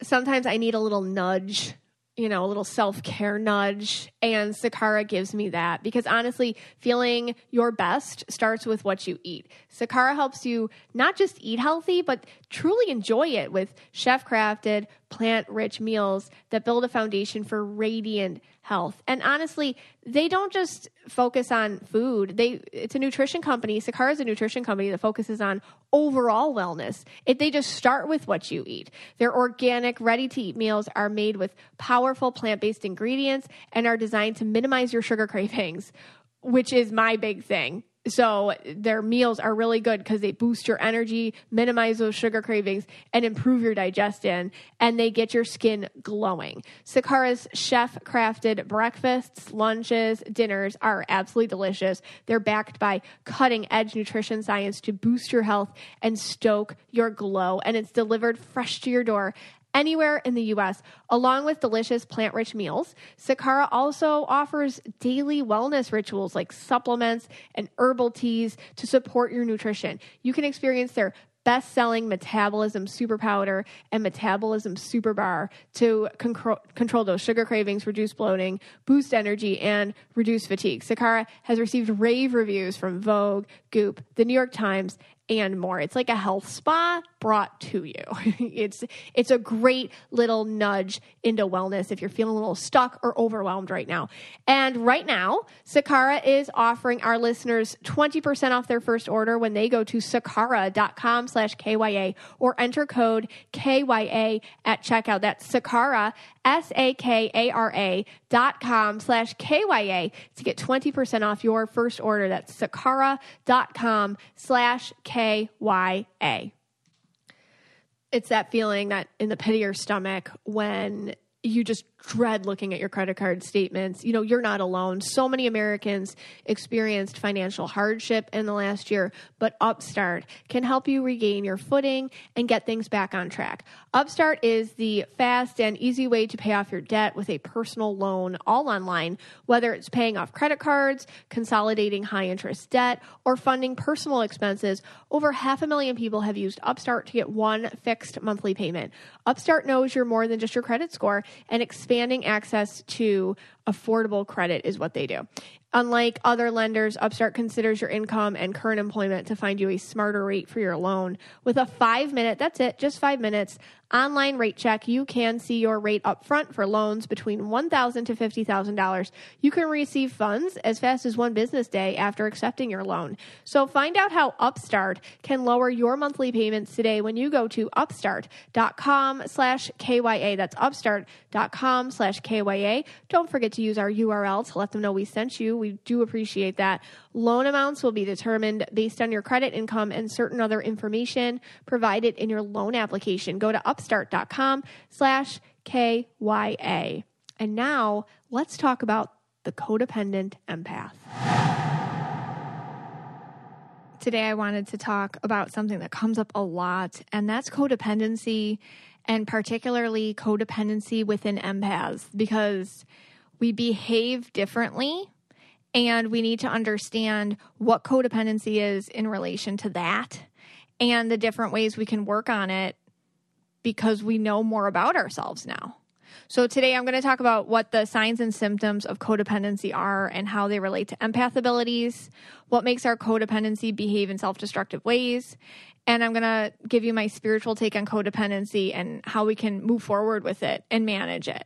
Sometimes I need a little nudge, you know, a little self care nudge. And Sakara gives me that because honestly, feeling your best starts with what you eat. Sakara helps you not just eat healthy, but truly enjoy it with chef crafted, plant rich meals that build a foundation for radiant health. And honestly, they don't just focus on food. They it's a nutrition company. Sakara is a nutrition company that focuses on overall wellness. If they just start with what you eat. Their organic, ready to eat meals are made with powerful plant-based ingredients and are designed to minimize your sugar cravings, which is my big thing. So their meals are really good because they boost your energy, minimize those sugar cravings, and improve your digestion. And they get your skin glowing. Sakara's chef crafted breakfasts, lunches, dinners are absolutely delicious. They're backed by cutting edge nutrition science to boost your health and stoke your glow. And it's delivered fresh to your door anywhere in the US, along with delicious plant rich meals. Sakara also offers daily wellness rituals like supplements and herbal teas to support your nutrition. You can experience their best selling metabolism super powder and metabolism super bar to control, control those sugar cravings, reduce bloating, boost energy, and reduce fatigue. Sakara has received rave reviews from Vogue, Goop, the New York Times, and more. It's like a health spa brought to you. it's it's a great little nudge into wellness if you're feeling a little stuck or overwhelmed right now. And right now, Sakara is offering our listeners 20% off their first order when they go to sakara.com slash KYA or enter code KYA at checkout. That's Sakara, S-A-K-A-R-A dot com slash KYA to get 20% off your first order. That's sakara.com slash KYA. It's that feeling that in the pit of your stomach when you just dread looking at your credit card statements. You know, you're not alone. So many Americans experienced financial hardship in the last year, but Upstart can help you regain your footing and get things back on track. Upstart is the fast and easy way to pay off your debt with a personal loan all online, whether it's paying off credit cards, consolidating high interest debt, or funding personal expenses. Over half a million people have used Upstart to get one fixed monthly payment. Upstart knows you're more than just your credit score and expanding access to affordable credit is what they do. Unlike other lenders, Upstart considers your income and current employment to find you a smarter rate for your loan. With a five minute, that's it, just five minutes, online rate check, you can see your rate up front for loans between $1,000 to $50,000. You can receive funds as fast as one business day after accepting your loan. So find out how Upstart can lower your monthly payments today when you go to upstart.com slash KYA. That's upstart.com slash KYA. Don't forget to use our URL to let them know we sent you. We do appreciate that. Loan amounts will be determined based on your credit income and certain other information provided in your loan application. Go to upstart.com slash KYA. And now let's talk about the codependent empath. Today, I wanted to talk about something that comes up a lot, and that's codependency, and particularly codependency within empaths, because we behave differently and we need to understand what codependency is in relation to that and the different ways we can work on it because we know more about ourselves now. So, today I'm going to talk about what the signs and symptoms of codependency are and how they relate to empath abilities, what makes our codependency behave in self destructive ways, and I'm going to give you my spiritual take on codependency and how we can move forward with it and manage it.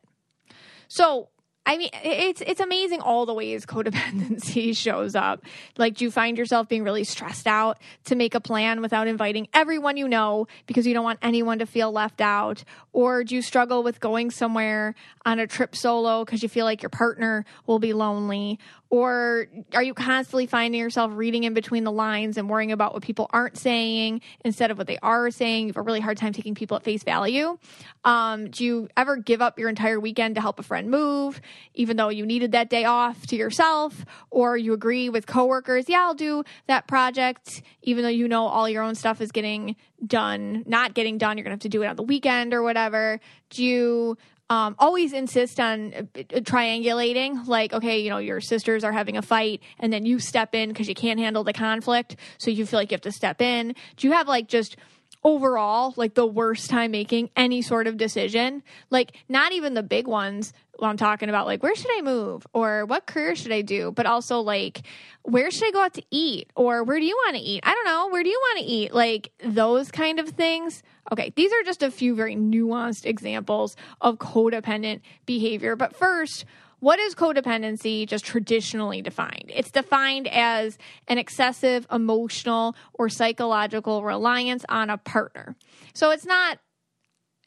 So, I mean, it's it's amazing all the ways codependency shows up. Like, do you find yourself being really stressed out to make a plan without inviting everyone you know because you don't want anyone to feel left out? Or do you struggle with going somewhere on a trip solo because you feel like your partner will be lonely? Or are you constantly finding yourself reading in between the lines and worrying about what people aren't saying instead of what they are saying? You have a really hard time taking people at face value. Um, do you ever give up your entire weekend to help a friend move, even though you needed that day off to yourself? Or you agree with coworkers, yeah, I'll do that project, even though you know all your own stuff is getting done, not getting done. You're going to have to do it on the weekend or whatever. Do you um, always insist on uh, triangulating like okay you know your sisters are having a fight and then you step in because you can't handle the conflict so you feel like you have to step in. Do you have like just overall like the worst time making any sort of decision? Like not even the big ones I'm talking about like where should I move or what career should I do, but also like where should I go out to eat or where do you want to eat? I don't know. Where do you want to eat? Like those kind of things. Okay, these are just a few very nuanced examples of codependent behavior. But first, what is codependency just traditionally defined? It's defined as an excessive emotional or psychological reliance on a partner. So it's not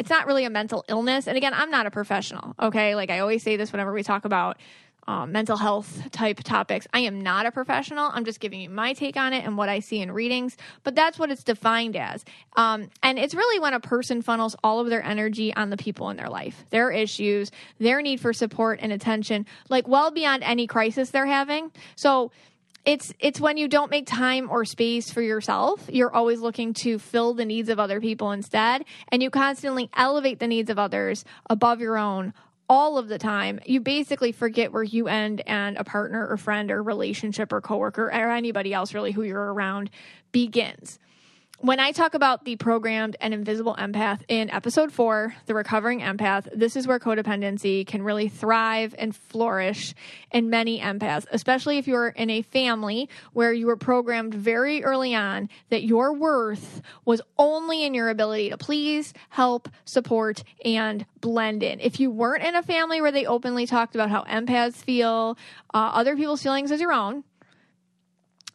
it's not really a mental illness. And again, I'm not a professional, okay? Like I always say this whenever we talk about um, mental health type topics. I am not a professional. I'm just giving you my take on it and what I see in readings, but that's what it's defined as. Um, and it's really when a person funnels all of their energy on the people in their life, their issues, their need for support and attention, like well beyond any crisis they're having. So it's it's when you don't make time or space for yourself you're always looking to fill the needs of other people instead and you constantly elevate the needs of others above your own all of the time. You basically forget where you end and a partner or friend or relationship or coworker or anybody else really who you're around begins when I talk about the programmed and invisible empath in episode four, the recovering empath, this is where codependency can really thrive and flourish in many empaths, especially if you're in a family where you were programmed very early on that your worth was only in your ability to please, help, support, and blend in. If you weren't in a family where they openly talked about how empaths feel, uh, other people's feelings as your own,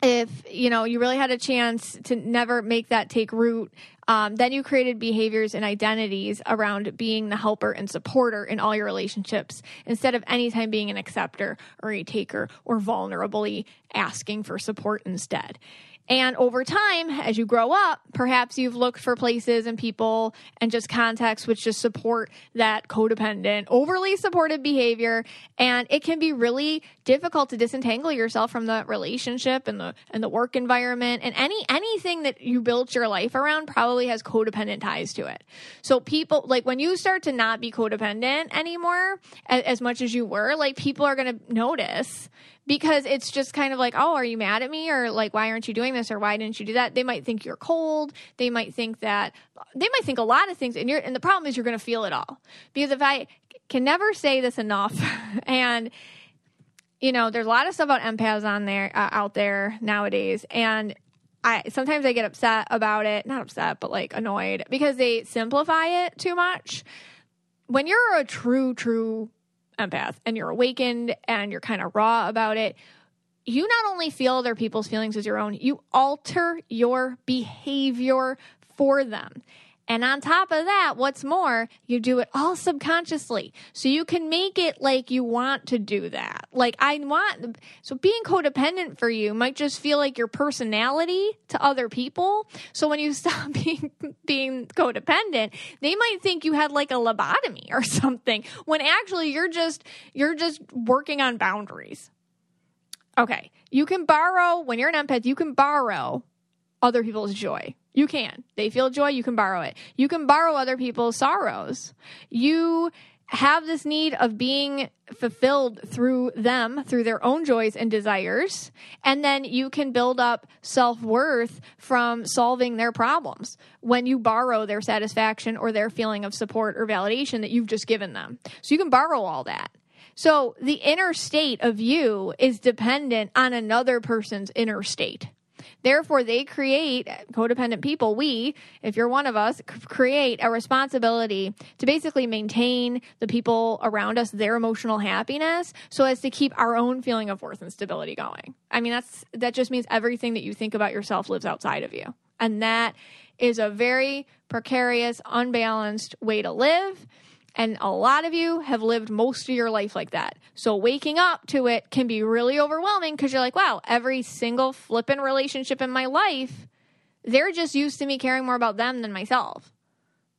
if you know you really had a chance to never make that take root um, then you created behaviors and identities around being the helper and supporter in all your relationships instead of anytime being an acceptor or a taker or vulnerably asking for support instead and over time, as you grow up, perhaps you've looked for places and people and just contexts which just support that codependent, overly supportive behavior. And it can be really difficult to disentangle yourself from the relationship and the and the work environment and any anything that you built your life around probably has codependent ties to it. So people like when you start to not be codependent anymore as, as much as you were, like people are going to notice because it's just kind of like, oh, are you mad at me? Or like, why aren't you doing this? Or why didn't you do that? They might think you're cold. They might think that, they might think a lot of things. And you're, and the problem is you're going to feel it all. Because if I can never say this enough, and, you know, there's a lot of stuff about empaths on there, uh, out there nowadays. And I, sometimes I get upset about it. Not upset, but like annoyed because they simplify it too much. When you're a true, true empath and you're awakened and you're kind of raw about it, you not only feel other people's feelings as your own, you alter your behavior for them. And on top of that, what's more, you do it all subconsciously. So you can make it like you want to do that. Like I want, so being codependent for you might just feel like your personality to other people. So when you stop being, being codependent, they might think you had like a lobotomy or something when actually you're just, you're just working on boundaries. Okay. You can borrow, when you're an empath, you can borrow other people's joy you can. They feel joy, you can borrow it. You can borrow other people's sorrows. You have this need of being fulfilled through them, through their own joys and desires. And then you can build up self worth from solving their problems when you borrow their satisfaction or their feeling of support or validation that you've just given them. So you can borrow all that. So the inner state of you is dependent on another person's inner state Therefore, they create codependent people. We, if you're one of us, create a responsibility to basically maintain the people around us their emotional happiness so as to keep our own feeling of worth and stability going. I mean, that's that just means everything that you think about yourself lives outside of you. And that is a very precarious, unbalanced way to live. And a lot of you have lived most of your life like that. So waking up to it can be really overwhelming because you're like, wow, every single flippin' relationship in my life, they're just used to me caring more about them than myself.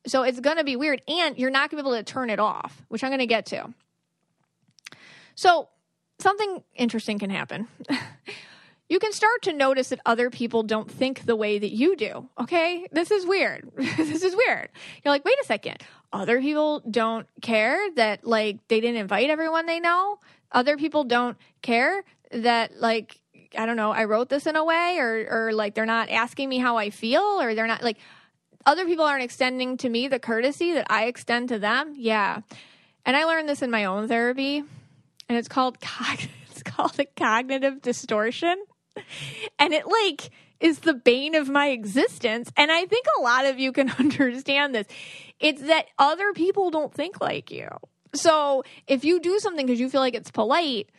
So it's going to be weird. And you're not going to be able to turn it off, which I'm going to get to. So something interesting can happen. you can start to notice that other people don't think the way that you do. Okay. This is weird. this is weird. You're like, wait a second. Other people don't care that, like, they didn't invite everyone they know. Other people don't care that, like, I don't know, I wrote this in a way, or, or like, they're not asking me how I feel, or they're not, like, other people aren't extending to me the courtesy that I extend to them. Yeah. And I learned this in my own therapy, and it's called, it's called a cognitive distortion and it like is the bane of my existence. And I think a lot of you can understand this. It's that other people don't think like you. So if you do something because you feel like it's polite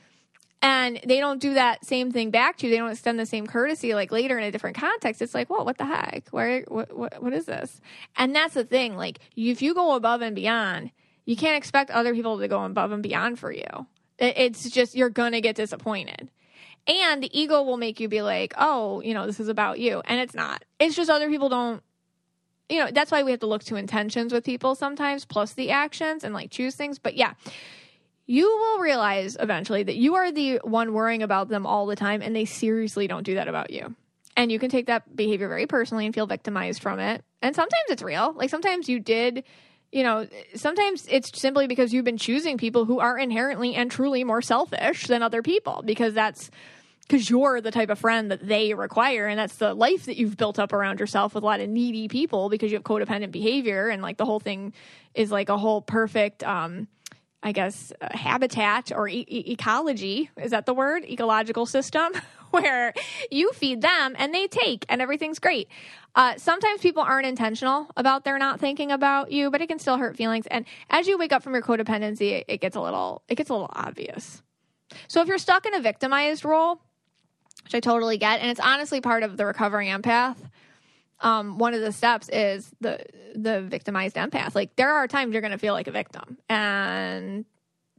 and they don't do that same thing back to you, they don't extend the same courtesy like later in a different context, it's like, well, what the heck? Where, what, what, what is this? And that's the thing. Like, if you go above and beyond, you can't expect other people to go above and beyond for you. It's just, you're going to get disappointed. And the ego will make you be like, oh, you know, this is about you. And it's not. It's just other people don't, you know, that's why we have to look to intentions with people sometimes, plus the actions and like choose things. But yeah, you will realize eventually that you are the one worrying about them all the time and they seriously don't do that about you. And you can take that behavior very personally and feel victimized from it. And sometimes it's real. Like sometimes you did you know, sometimes it's simply because you've been choosing people who are inherently and truly more selfish than other people because that's because you're the type of friend that they require and that's the life that you've built up around yourself with a lot of needy people because you have codependent behavior and like the whole thing is like a whole perfect um i guess uh, habitat or e- e- ecology. Is that the word? Ecological system where you feed them and they take and everything's great. Uh, sometimes people aren't intentional about their not thinking about you but it can still hurt feelings. And as you wake up from your codependency it, it gets a little it gets a little obvious. So if you're stuck in a victimized role which I totally get. And it's honestly part of the recovering empath. Um, one of the steps is the the victimized empath. Like there are times you're going to feel like a victim, and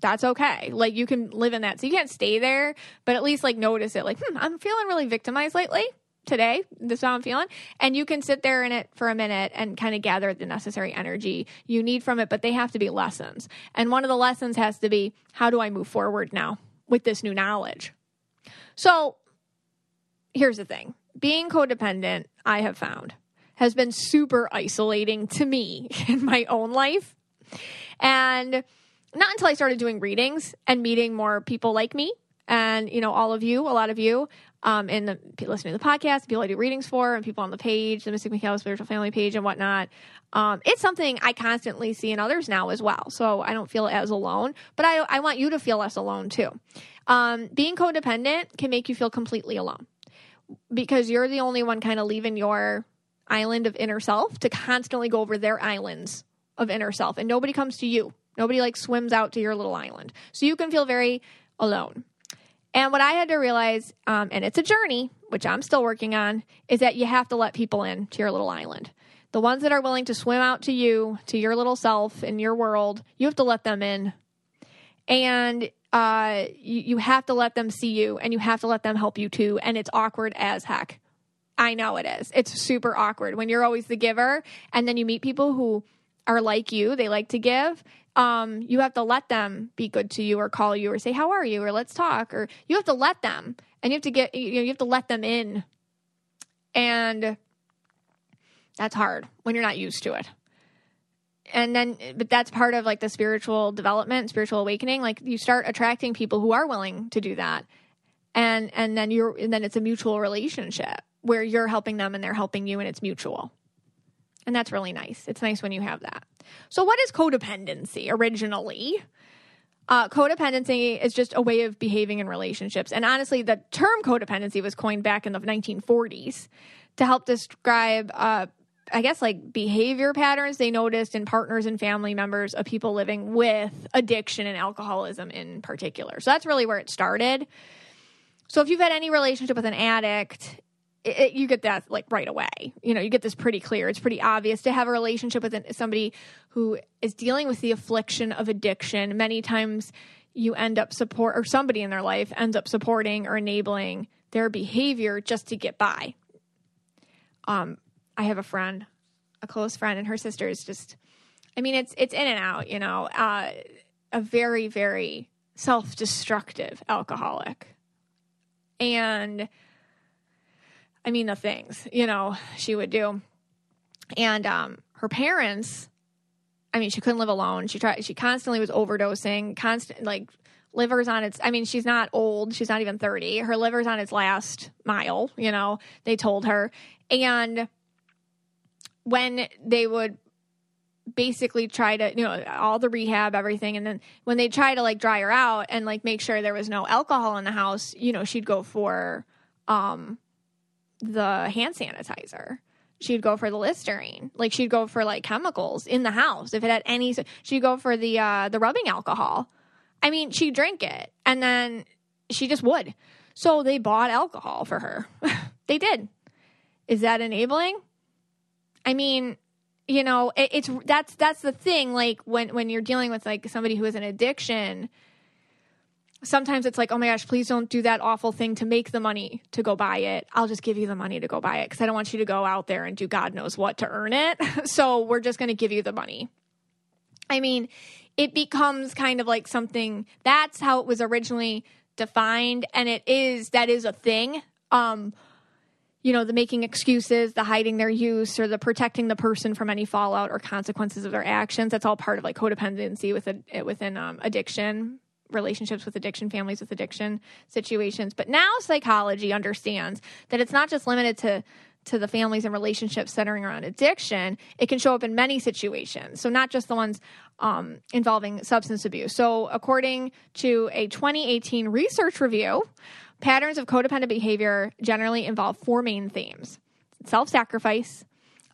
that's okay. Like you can live in that. So you can't stay there, but at least like notice it. Like hmm, I'm feeling really victimized lately. Today, this is how I'm feeling, and you can sit there in it for a minute and kind of gather the necessary energy you need from it. But they have to be lessons, and one of the lessons has to be how do I move forward now with this new knowledge. So here's the thing being codependent, I have found, has been super isolating to me in my own life. And not until I started doing readings and meeting more people like me and, you know, all of you, a lot of you, um, and the, listening to the podcast, people I do readings for, and people on the page, the Mystic Michaela Spiritual Family page, and whatnot. Um, it's something I constantly see in others now as well. So I don't feel as alone, but I, I want you to feel less alone too. Um, being codependent can make you feel completely alone because you're the only one kind of leaving your island of inner self to constantly go over their islands of inner self and nobody comes to you. Nobody like swims out to your little island. So you can feel very alone. And what i had to realize um, and it's a journey which i'm still working on is that you have to let people in to your little island. The ones that are willing to swim out to you to your little self in your world you have to let them in. And uh, you, you have to let them see you and you have to let them help you too. And it's awkward as heck. I know it is. It's super awkward when you're always the giver and then you meet people who are like you, they like to give. Um, you have to let them be good to you or call you or say, How are you? or let's talk. Or you have to let them and you have to get, you know, you have to let them in. And that's hard when you're not used to it and then but that's part of like the spiritual development spiritual awakening. Like you start attracting people who are willing to do that. And and then you're and then it's a mutual relationship where you're helping them and they're helping you and it's mutual. And that's really nice. It's nice when you have that. So what is codependency originally? Uh, codependency is just a way of behaving in relationships. And honestly, the term codependency was coined back in the 1940s to help describe, uh, I guess, like behavior patterns they noticed in partners and family members of people living with addiction and alcoholism in particular. So that's really where it started. So if you've had any relationship with an addict, it, it, you get that like right away. You know, you get this pretty clear. It's pretty obvious to have a relationship with somebody who is dealing with the affliction of addiction. Many times you end up support or somebody in their life ends up supporting or enabling their behavior just to get by. Um, I have a friend, a close friend, and her sister is just, I mean, it's it's in and out. You know, uh, a very very self destructive alcoholic, and I mean the things you know she would do, and um, her parents. I mean, she couldn't live alone. She tried. She constantly was overdosing. Constant like liver's on its i mean she's not old she's not even 30 her liver's on its last mile you know they told her and when they would basically try to you know all the rehab everything and then when they try to like dry her out and like make sure there was no alcohol in the house you know she'd go for um the hand sanitizer. She'd go for the listerine. Like she'd go for like chemicals in the house if it had any she'd go for the uh the rubbing alcohol. I mean she'd drink it and then she just would. So they bought alcohol for her. They did. Is that enabling i mean you know it, it's that's that's the thing like when when you're dealing with like somebody who has an addiction sometimes it's like oh my gosh please don't do that awful thing to make the money to go buy it. I'll just give you the money to go buy it because i don't want you to go out there and do god knows what to earn it. So we're just going to give you the money. I mean it becomes kind of like something that's how it was originally defined and it is that is a thing. Um you know, the making excuses, the hiding their use, or the protecting the person from any fallout or consequences of their actions. That's all part of like codependency within within um, addiction, relationships with addiction, families with addiction situations. But now psychology understands that it's not just limited to to the families and relationships centering around addiction. It can show up in many situations. So not just the ones um, involving substance abuse. So according to a 2018 research review. Patterns of codependent behavior generally involve four main themes self sacrifice,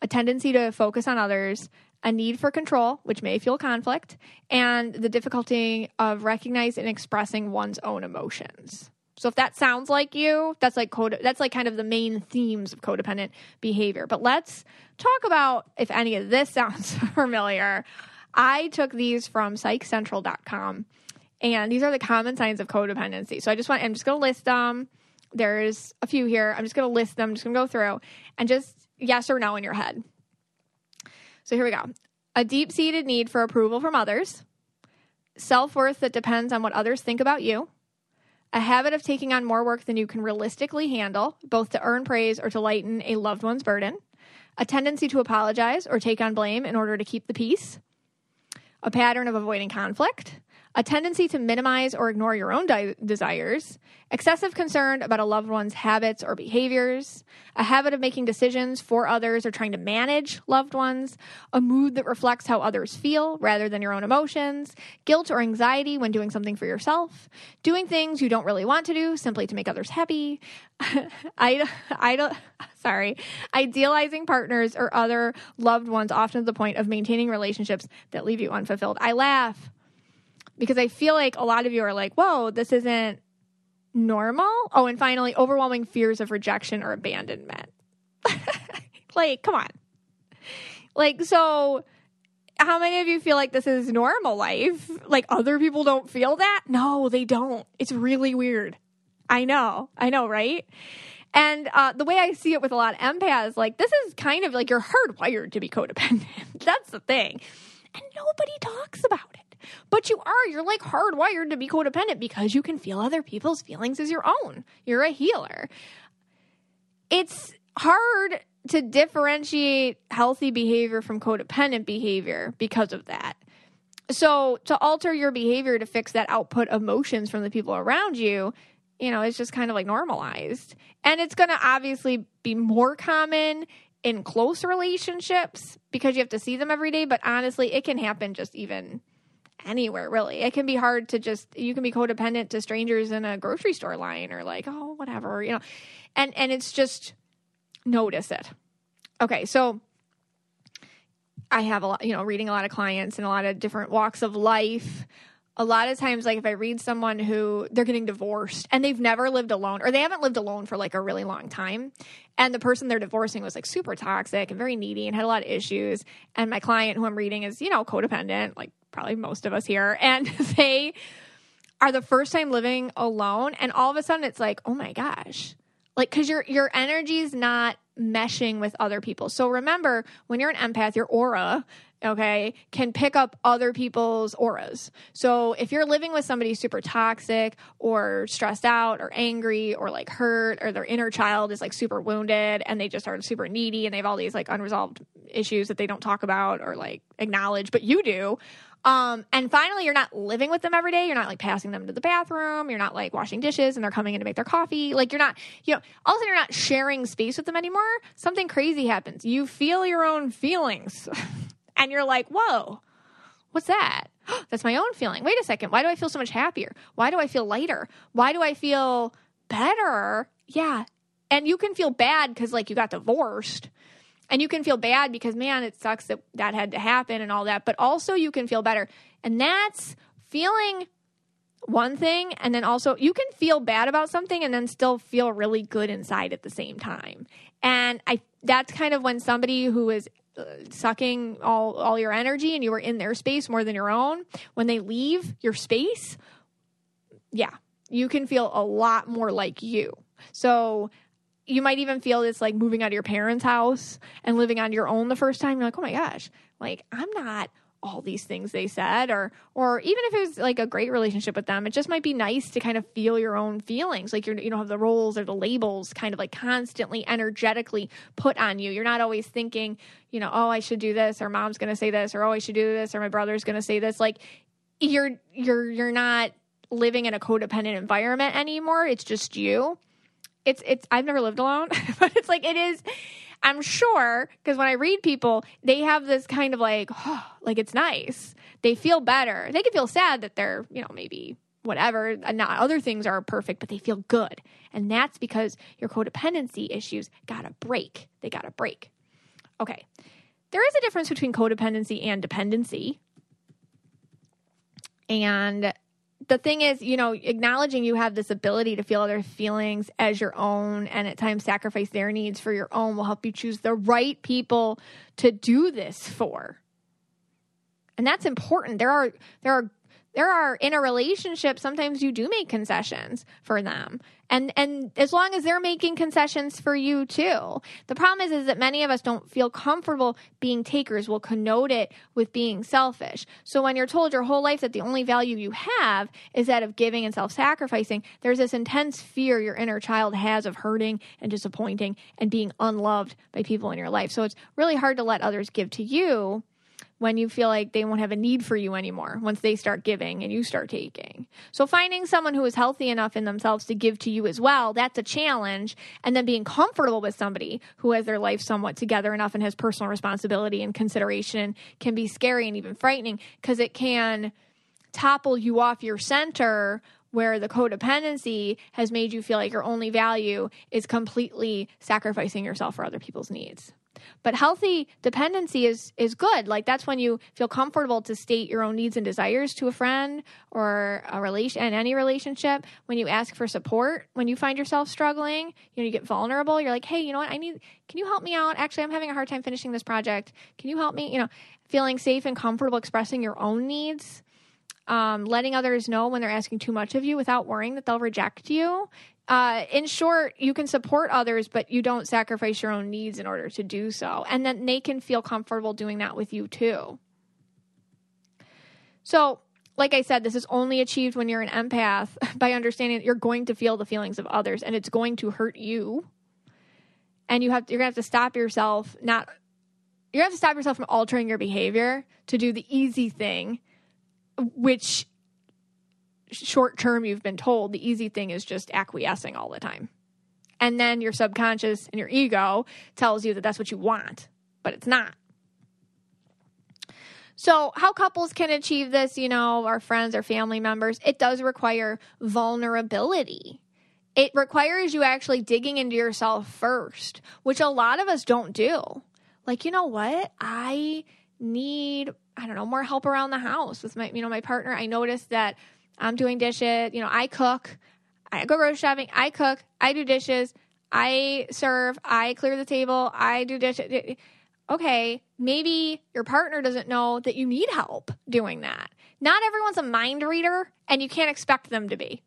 a tendency to focus on others, a need for control, which may fuel conflict, and the difficulty of recognizing and expressing one's own emotions. So if that sounds like you, that's like code that's like kind of the main themes of codependent behavior. But let's talk about if any of this sounds familiar. I took these from psychcentral.com and these are the common signs of codependency. So I just want, I'm just going to list them. There's a few here. I'm just going to list them, I'm just going to go through and just yes or no in your head. So here we go. A deep seated need for approval from others, self worth that depends on what others think about you, a habit of taking on more work than you can realistically handle, both to earn praise or to lighten a loved one's burden, a tendency to apologize or take on blame in order to keep the peace, a pattern of avoiding conflict, a tendency to minimize or ignore your own di- desires, excessive concern about a loved one's habits or behaviors, a habit of making decisions for others or trying to manage loved ones, a mood that reflects how others feel rather than your own emotions, guilt or anxiety when doing something for yourself, doing things you don't really want to do simply to make others happy, I, I don't, sorry, idealizing partners or other loved ones often to the point of maintaining relationships that leave you unfulfilled. I laugh because I feel like a lot of you are like, whoa, this isn't normal. Oh, and finally, overwhelming fears of rejection or abandonment. like, come on. Like, so how many of you feel like this is normal life? Like, other people don't feel that? No, they don't. It's really weird. I know. I know, right? And uh, the way I see it with a lot of empaths, like, this is kind of like you're hardwired to be codependent. That's the thing. And nobody talks about. But you are, you're like hardwired to be codependent because you can feel other people's feelings as your own. You're a healer. It's hard to differentiate healthy behavior from codependent behavior because of that. So, to alter your behavior to fix that output emotions from the people around you, you know, it's just kind of like normalized. And it's going to obviously be more common in close relationships because you have to see them every day. But honestly, it can happen just even anywhere really. It can be hard to just you can be codependent to strangers in a grocery store line or like, oh, whatever, you know. And and it's just notice it. Okay, so I have a lot, you know, reading a lot of clients and a lot of different walks of life. A lot of times, like if I read someone who they're getting divorced and they've never lived alone or they haven't lived alone for like a really long time, and the person they're divorcing was like super toxic and very needy and had a lot of issues, and my client who I'm reading is, you know, codependent, like probably most of us here, and they are the first time living alone, and all of a sudden it's like, oh my gosh, like because your your energy's not meshing with other people. So remember, when you're an empath, your aura, okay, can pick up other people's auras. So if you're living with somebody super toxic or stressed out or angry or like hurt or their inner child is like super wounded and they just are super needy and they have all these like unresolved issues that they don't talk about or like acknowledge, but you do. Um, and finally, you're not living with them every day. You're not like passing them to the bathroom. You're not like washing dishes and they're coming in to make their coffee. Like you're not, you know, all of a sudden you're not sharing space with them anymore. Something crazy happens. You feel your own feelings and you're like, whoa, what's that? That's my own feeling. Wait a second. Why do I feel so much happier? Why do I feel lighter? Why do I feel better? Yeah. And you can feel bad because like you got divorced and you can feel bad because man it sucks that that had to happen and all that but also you can feel better. And that's feeling one thing and then also you can feel bad about something and then still feel really good inside at the same time. And i that's kind of when somebody who is uh, sucking all all your energy and you were in their space more than your own when they leave your space yeah you can feel a lot more like you. So you might even feel it's like moving out of your parents' house and living on your own the first time. You're like, oh my gosh, like I'm not all these things they said or or even if it was like a great relationship with them it just might be nice to kind of feel your own feelings. Like you're you don't have the roles or the labels kind of like constantly energetically put on you. You're not always thinking you know oh i should do this or mom's going to say this or oh i should do this or my brother's going to say this. Like you're you're you're not living in a codependent environment anymore. It's just you it's it's I've never lived alone, but it's like it is. I'm sure because when I read people, they have this kind of like, oh, like it's nice. They feel better. They can feel sad that they're you know maybe whatever. Not other things are perfect, but they feel good, and that's because your codependency issues got a break. They got a break. Okay, there is a difference between codependency and dependency, and the thing is, you know, acknowledging you have this ability to feel other feelings as your own and at times sacrifice their needs for your own will help you choose the right people to do this for. And that's important. There are there are there are in a relationship sometimes you do make concessions for them. And and as long as they're making concessions for you too. The problem is is that many of us don't feel comfortable being takers. We'll connote it with being selfish. So when you're told your whole life that the only value you have is that of giving and self-sacrificing there's this intense fear your inner child has of hurting and disappointing and being unloved by people in your life. So it's really hard to let others give to you when you feel like they won't have a need for you anymore once they start giving and you start taking. So finding someone who is healthy enough in themselves to give to you as well, that's a challenge. And then being comfortable with somebody who has their life somewhat together enough and has personal responsibility and consideration can be scary and even frightening because it can topple you off your center where the codependency has made you feel like your only value is completely sacrificing yourself for other people's needs. But healthy dependency is is good. Like that's when you feel comfortable to state your own needs and desires to a friend or a relation in any relationship. When you ask for support, when you find yourself struggling, you know, you get vulnerable. You're like, hey, you know what? I need. Can you help me out? Actually, I'm having a hard time finishing this project. Can you help me? You know, feeling safe and comfortable expressing your own needs. Um, letting others know when they're asking too much of you without worrying that they'll reject you uh, in short, you can support others, but you don't sacrifice your own needs in order to do so. And then they can feel comfortable doing that with you too. So, like I said, this is only achieved when you're an empath by understanding that you're going to feel the feelings of others and it's going to hurt you. And you have you're gonna have to stop yourself not you're gonna have to stop yourself from altering your behavior to do the easy thing, which short term you've been told, the easy thing is just acquiescing all the time. And then your subconscious and your ego tells you that that's what you want, but it's not. So, how couples can achieve this, you know, our friends or family members, it does require vulnerability. It requires you actually digging into yourself first, which a lot of us don't do. Like, you know what? I need, I don't know, more help around the house with my, you know, my partner. I noticed that I'm doing dishes, you know, I cook, I go grocery shopping, I cook, I do dishes, I serve, I clear the table, I do dishes okay, maybe your partner doesn't know that you need help doing that. Not everyone's a mind reader, and you can't expect them to be.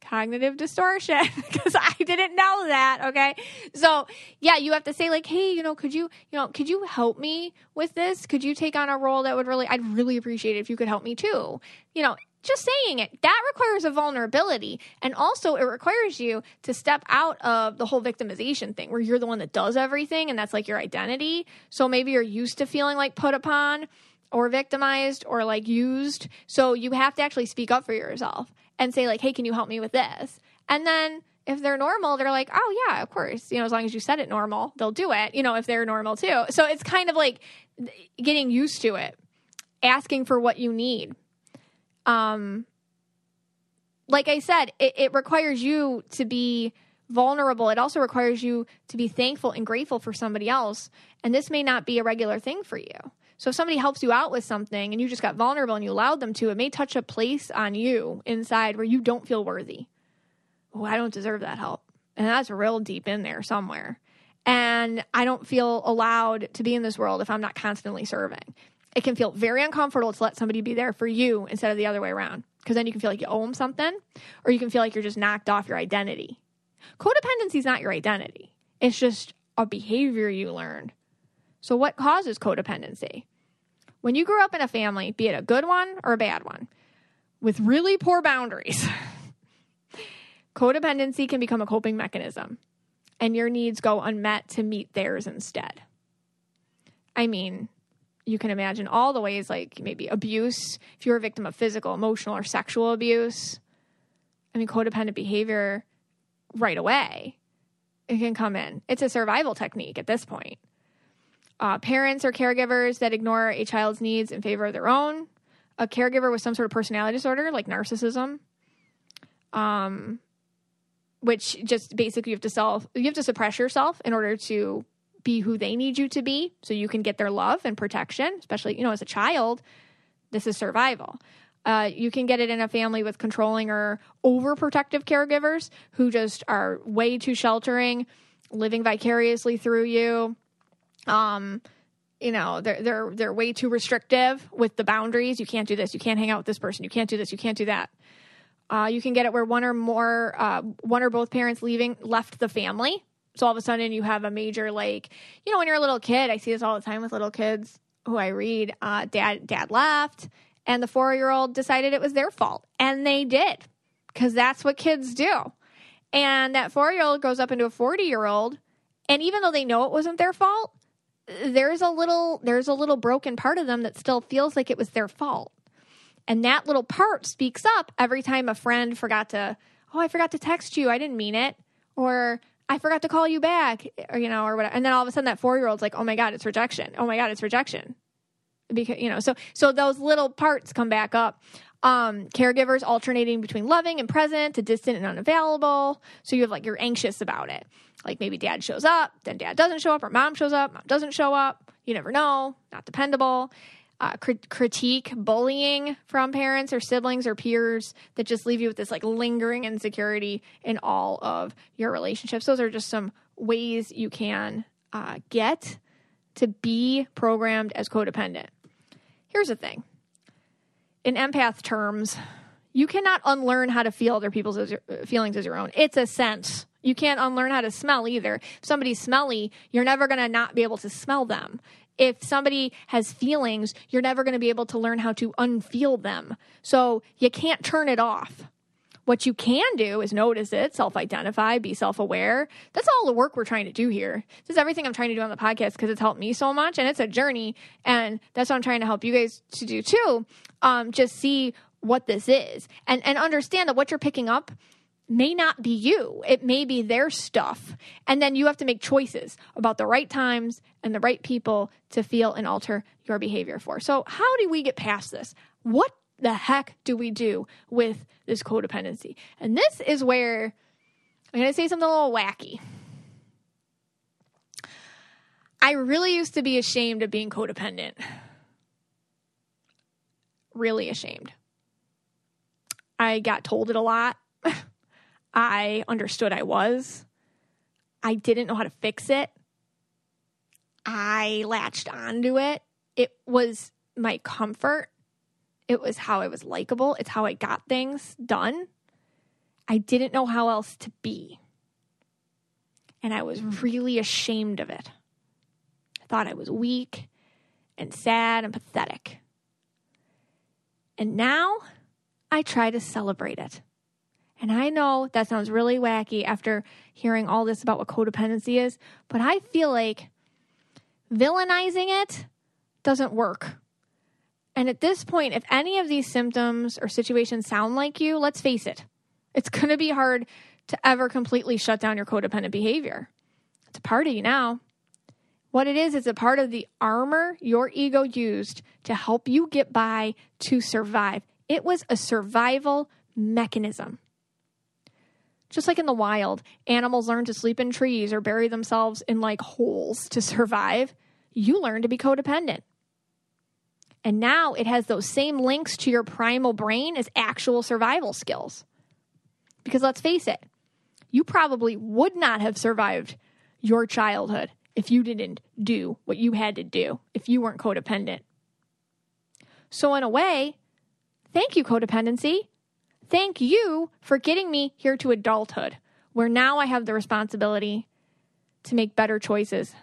Cognitive distortion, because I didn't know that. Okay. So, yeah, you have to say, like, hey, you know, could you, you know, could you help me with this? Could you take on a role that would really, I'd really appreciate it if you could help me too. You know, just saying it. That requires a vulnerability. And also it requires you to step out of the whole victimization thing where you're the one that does everything and that's like your identity. So maybe you're used to feeling like put upon or victimized or like used. So you have to actually speak up for yourself and say like hey can you help me with this? And then if they're normal they're like oh yeah of course. You know as long as you said it normal they'll do it you know if they're normal too. So it's kind of like getting used to it asking for what you need um, like I said, it, it requires you to be vulnerable. It also requires you to be thankful and grateful for somebody else. And this may not be a regular thing for you. So if somebody helps you out with something and you just got vulnerable and you allowed them to, it may touch a place on you inside where you don't feel worthy. Oh, I don't deserve that help. And that's real deep in there somewhere. And I don't feel allowed to be in this world if I'm not constantly serving it can feel very uncomfortable to let somebody be there for you instead of the other way around. Because then you can feel like you owe them something, or you can feel like you're just knocked off your identity. Codependency is not your identity, it's just a behavior you learned. So, what causes codependency? When you grew up in a family, be it a good one or a bad one, with really poor boundaries, codependency can become a coping mechanism, and your needs go unmet to meet theirs instead. I mean, you can imagine all the ways like maybe abuse if you're a victim of physical emotional or sexual abuse i mean codependent behavior right away it can come in. It's a survival technique at this point. Uh, parents or caregivers that ignore a child's needs in favor of their own a caregiver with some sort of personality disorder like narcissism um, which just basically you have to self you have to suppress yourself in order to be who they need you to be so you can get their love and protection, especially, you know, as a child. This is survival. Uh, you can get it in a family with controlling or overprotective caregivers who just are way too sheltering, living vicariously through you. Um, you know, they're they're they're way too restrictive with the boundaries. You can't do this. You can't hang out with this person. You can't do this. You can't do that. Uh, you can get it where one or more, uh, one or both parents leaving left the family so all of a sudden you have a major like you know when you're a little kid i see this all the time with little kids who i read uh, dad dad left and the four year old decided it was their fault and they did because that's what kids do. And that four year old grows up into a 40 year old and even though they know it wasn't their fault there's a little there's a little broken part of them that still feels like it was their fault. And that little part speaks up every time a friend forgot to oh i forgot to text you. I didn't mean it. Or I forgot to call you back, or you know, or whatever. And then all of a sudden, that four year old's like, "Oh my god, it's rejection! Oh my god, it's rejection!" Because you know, so so those little parts come back up. Um, caregivers alternating between loving and present to distant and unavailable. So you have like you're anxious about it. Like maybe dad shows up, then dad doesn't show up, or mom shows up, mom doesn't show up. You never know. Not dependable uh, crit- critique bullying from parents or siblings or peers that just leave you with this like lingering insecurity in all of your relationships. Those are just some ways you can uh, get to be programmed as codependent. Here's the thing in empath terms, you cannot unlearn how to feel other people's as your, feelings as your own. It's a sense. You can't unlearn how to smell either. If somebody's smelly, you're never going to not be able to smell them if somebody has feelings, you're never going to be able to learn how to unfeel them. So you can't turn it off. What you can do is notice it, self identify, be self aware. That's all the work we're trying to do here. This is everything I'm trying to do on the podcast because it's helped me so much and it's a journey. And that's what I'm trying to help you guys to do too. Um, just see what this is and, and understand that what you're picking up may not be you. It may be their stuff. And then you have to make choices about the right times and the right people to feel and alter your behavior for. So, how do we get past this? What the heck do we do with this codependency? And this is where I'm going to say something a little wacky. I really used to be ashamed of being codependent. Really ashamed. I got told it a lot. I understood I was. I didn't know how to fix it. I latched onto it. It was my comfort. It was how I was likable. It's how I got things done. I didn't know how else to be. And I was really ashamed of it. I thought I was weak and sad and pathetic. And now I try to celebrate it. And I know that sounds really wacky after hearing all this about what codependency is, but I feel like villainizing it doesn't work. And at this point, if any of these symptoms or situations sound like you, let's face it, it's going to be hard to ever completely shut down your codependent behavior. It's a part of you now. What it is, is a part of the armor your ego used to help you get by to survive. It was a survival mechanism. Just like in the wild, animals learn to sleep in trees or bury themselves in like holes to survive. You learn to be codependent. And now it has those same links to your primal brain as actual survival skills. Because let's face it, you probably would not have survived your childhood if you didn't do what you had to do, if you weren't codependent. So, in a way, thank you, codependency. Thank you for getting me here to adulthood, where now I have the responsibility to make better choices.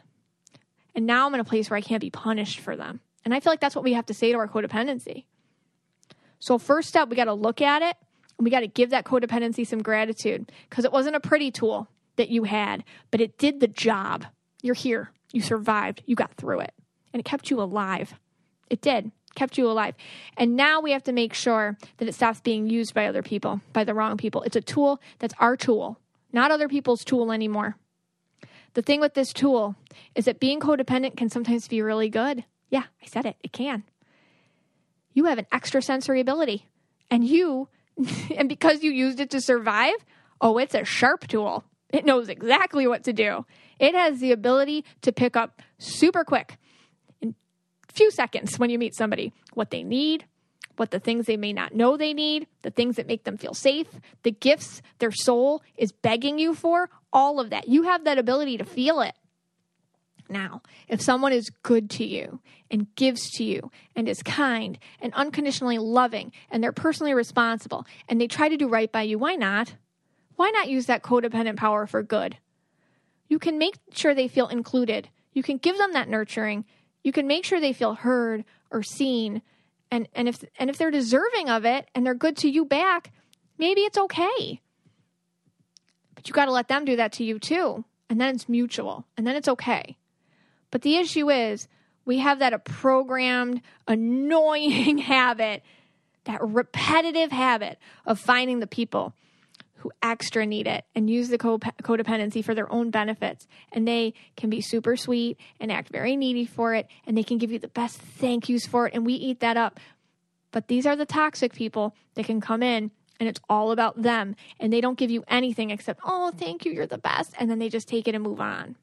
And now I'm in a place where I can't be punished for them. And I feel like that's what we have to say to our codependency. So, first step, we got to look at it and we got to give that codependency some gratitude because it wasn't a pretty tool that you had, but it did the job. You're here, you survived, you got through it, and it kept you alive. It did kept you alive. And now we have to make sure that it stops being used by other people, by the wrong people. It's a tool that's our tool, not other people's tool anymore. The thing with this tool is that being codependent can sometimes be really good. Yeah, I said it, it can. You have an extrasensory ability, and you, and because you used it to survive, oh, it's a sharp tool. It knows exactly what to do. It has the ability to pick up super quick few seconds when you meet somebody what they need, what the things they may not know they need, the things that make them feel safe, the gifts their soul is begging you for, all of that. You have that ability to feel it. Now, if someone is good to you and gives to you and is kind and unconditionally loving and they're personally responsible and they try to do right by you, why not? Why not use that codependent power for good? You can make sure they feel included. You can give them that nurturing you can make sure they feel heard or seen. And and if and if they're deserving of it and they're good to you back maybe it's okay. But you got to let them do that to you too. And then it's mutual. And then it's okay. But the issue is we have that a programmed annoying habit that repetitive habit of finding the people who extra need it and use the codependency for their own benefits. And they can be super sweet and act very needy for it. And they can give you the best thank yous for it. And we eat that up. But these are the toxic people that can come in and it's all about them. And they don't give you anything except, oh, thank you, you're the best. And then they just take it and move on.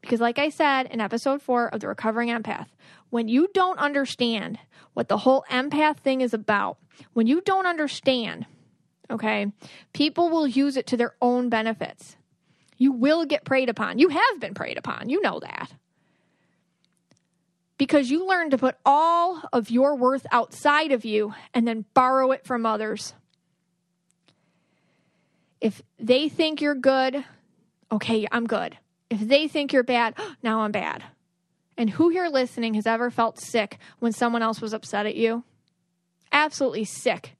Because, like I said in episode four of The Recovering Empath, when you don't understand what the whole empath thing is about, when you don't understand Okay. People will use it to their own benefits. You will get preyed upon. You have been preyed upon. You know that. Because you learn to put all of your worth outside of you and then borrow it from others. If they think you're good, okay, I'm good. If they think you're bad, now I'm bad. And who here listening has ever felt sick when someone else was upset at you? Absolutely sick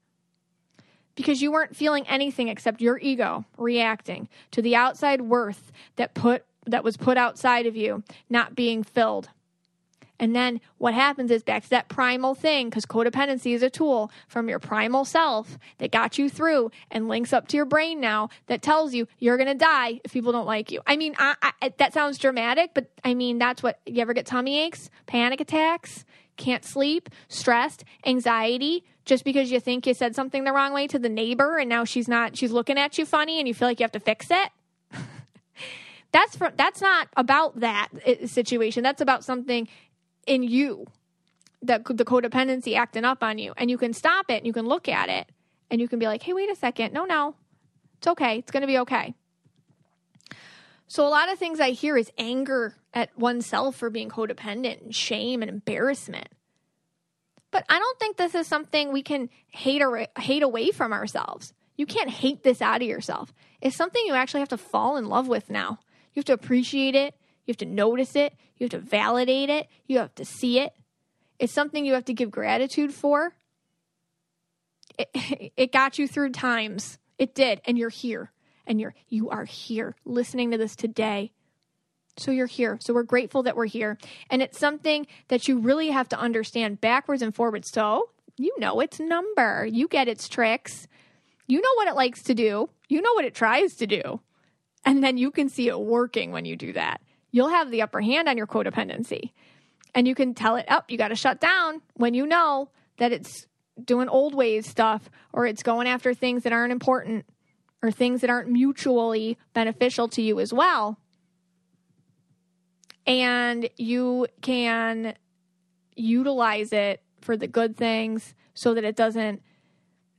because you weren't feeling anything except your ego reacting to the outside worth that put that was put outside of you not being filled And then what happens is back to that primal thing, because codependency is a tool from your primal self that got you through and links up to your brain now that tells you you're going to die if people don't like you. I mean, I, I, that sounds dramatic, but I mean, that's what you ever get tummy aches, panic attacks, can't sleep, stressed, anxiety, just because you think you said something the wrong way to the neighbor and now she's not, she's looking at you funny and you feel like you have to fix it that's for, that's not about that uh, situation. That's about something in you that the codependency acting up on you, and you can stop it. And you can look at it, and you can be like, "Hey, wait a second. No, no, it's okay. It's going to be okay." So a lot of things I hear is anger at oneself for being codependent, and shame and embarrassment. But I don't think this is something we can hate or hate away from ourselves. You can't hate this out of yourself. It's something you actually have to fall in love with now. You have to appreciate it. You have to notice it. You have to validate it. You have to see it. It's something you have to give gratitude for. It, it got you through times. It did. And you're here. And you're you are here listening to this today. So you're here. So we're grateful that we're here. And it's something that you really have to understand backwards and forwards. So you know its number. You get its tricks. You know what it likes to do. You know what it tries to do. And then you can see it working when you do that. You'll have the upper hand on your codependency. And you can tell it up, oh, you got to shut down when you know that it's doing old ways stuff or it's going after things that aren't important or things that aren't mutually beneficial to you as well. And you can utilize it for the good things so that it doesn't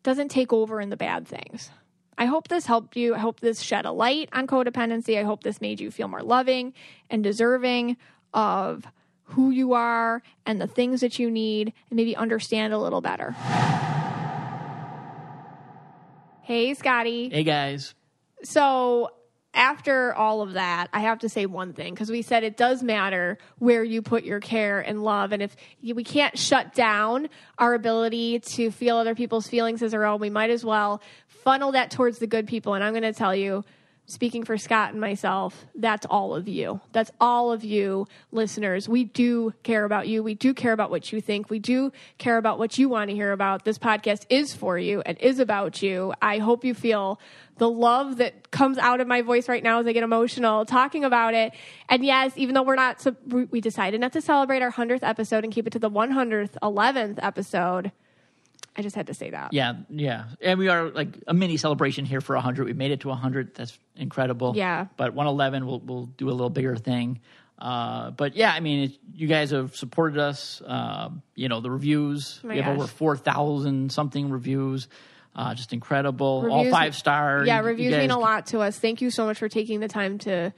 doesn't take over in the bad things. I hope this helped you. I hope this shed a light on codependency. I hope this made you feel more loving and deserving of who you are and the things that you need and maybe understand a little better. Hey, Scotty. Hey, guys. So, after all of that, I have to say one thing because we said it does matter where you put your care and love. And if we can't shut down our ability to feel other people's feelings as our own, we might as well funnel that towards the good people. And I'm going to tell you, speaking for Scott and myself, that's all of you. That's all of you listeners. We do care about you. We do care about what you think. We do care about what you want to hear about. This podcast is for you and is about you. I hope you feel the love that comes out of my voice right now as I get emotional talking about it. And yes, even though we're not, we decided not to celebrate our 100th episode and keep it to the 111th episode. I just had to say that. Yeah, yeah. And we are like a mini celebration here for 100. We made it to 100. That's incredible. Yeah. But 111, we'll, we'll do a little bigger thing. Uh, but yeah, I mean, it, you guys have supported us. Uh, you know, the reviews. Oh we have gosh. over 4,000 something reviews. Uh, just incredible. Reviews- All five stars. Yeah, reviews guys- mean a lot to us. Thank you so much for taking the time to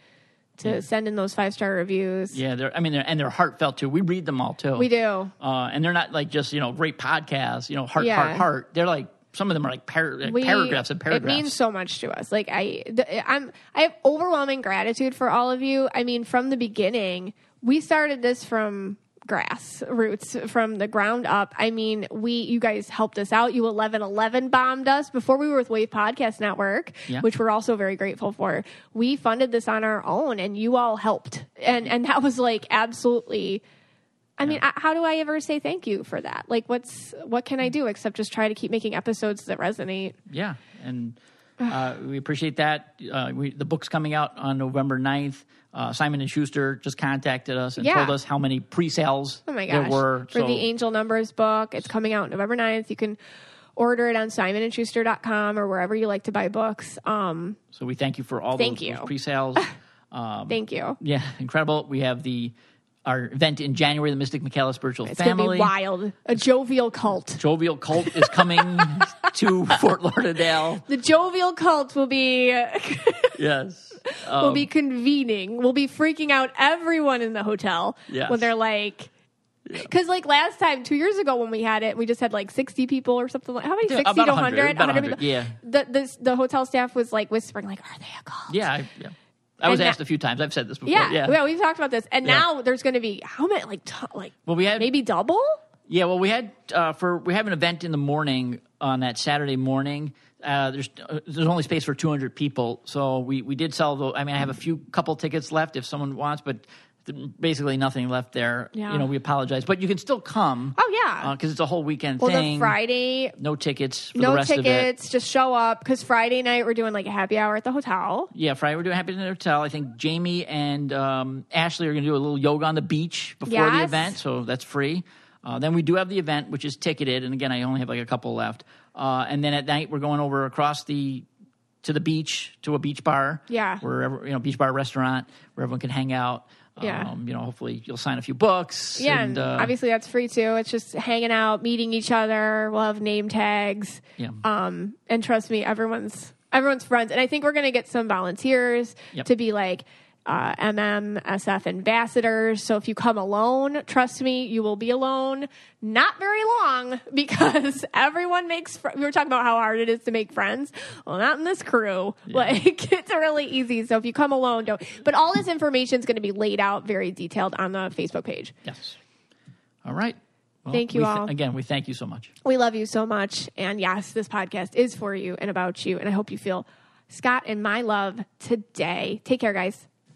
to send in those five star reviews. Yeah, they're. I mean, they're, and they're heartfelt too. We read them all too. We do. uh, and they're not like just you know great podcasts. You know, heart, Yeah. heart, heart. They're like some of them are like, par- like We- paragraphs and paragraphs. It means so much to us. Like I, the, I'm, I have overwhelming gratitude for all of you. I mean, from the beginning, we started this from grass roots from the ground up. I mean, we, you guys helped us out. You 1111 bombed us before we were with Wave Podcast Network, Yeah. which we're also very grateful for. We funded this on our own and you all helped. And, and that was like absolutely, I mean, I- how do I ever say thank you for that? Like, what's what can I do except just try to keep making episodes that resonate? Yeah, and uh, we appreciate that. Uh, we, the book's coming out on November 9th. Uh, Simon and Schuster just contacted us and Yeah. told us how many pre-sales Oh my there gosh! were. For So, the Angel Numbers book, it's coming out November 9th. You can order it on simonandschuster.com or wherever you like to buy books. Um, so we thank you for all Thank those, you. those pre-sales. Um, thank you. yeah, incredible. We have the our event in January, the Mystic Michaela Spiritual It's going to Family. be wild. A jovial cult. Jovial Cult is coming to Fort Lauderdale. The jovial cult will be Yes. will be um, convening. We'll be freaking out everyone in the hotel Yes. when they're like. Because like last time, two years ago when we had it, we just had like sixty people or something. Like how many? Sixty to 100, 100? 100 100, people. yeah. The, the the hotel staff was like whispering, like, "Are they a cult?" Yeah, I, yeah. I was And asked that- a few times. I've said this before. Yeah, yeah. yeah, we've talked about this, and Yeah. now there's going to be how many? Like, t- like Well, we had maybe double. Yeah, well, we had uh, for we have an event in the morning on that Saturday morning. Uh, there's uh, there's only space for 200 people, so we we did sell. The, I mean, I have a few couple tickets left if someone wants, but basically nothing left there. Yeah. You know, we apologize, but you can still come. Oh, yeah. because it's a whole weekend well, thing. the Friday, no tickets for the no rest of it. tickets, just show up because Friday night we're doing like a happy hour at the hotel. Yeah, Friday we're doing Happy Dinner Hotel. I think Jamie and um, Ashley are going to do a little yoga on the beach before the event, so that's free. Uh, then we do have the event, which is ticketed, and again, I only have like a couple left. Uh, and then at night we're going over across the to the beach to a beach bar. Yeah. wherever you know, beach bar restaurant where everyone can hang out. Yeah. Um, you know, hopefully you'll sign a few books. Yeah, and, uh, obviously that's free too. It's just hanging out, meeting each other. We'll have name tags. Yeah. Um, and trust me, everyone's everyone's friends. And I think we're gonna get some volunteers Yep. to be like uh, MMSF ambassadors. So if you come alone, trust me, you will be alone not very long because everyone makes. Fr- we were talking about how hard it is to make friends. Well, not in this crew. Like it's really easy. So if you come alone, don't. But all this information is going to be laid out very detailed on the Facebook page. yes. All right. Well, Thank you th- all. again. We thank you so much. We love you so much. And yes, this podcast is for you and about you. And I hope you feel Scott and my love today. Take care, guys.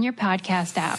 on your podcast app.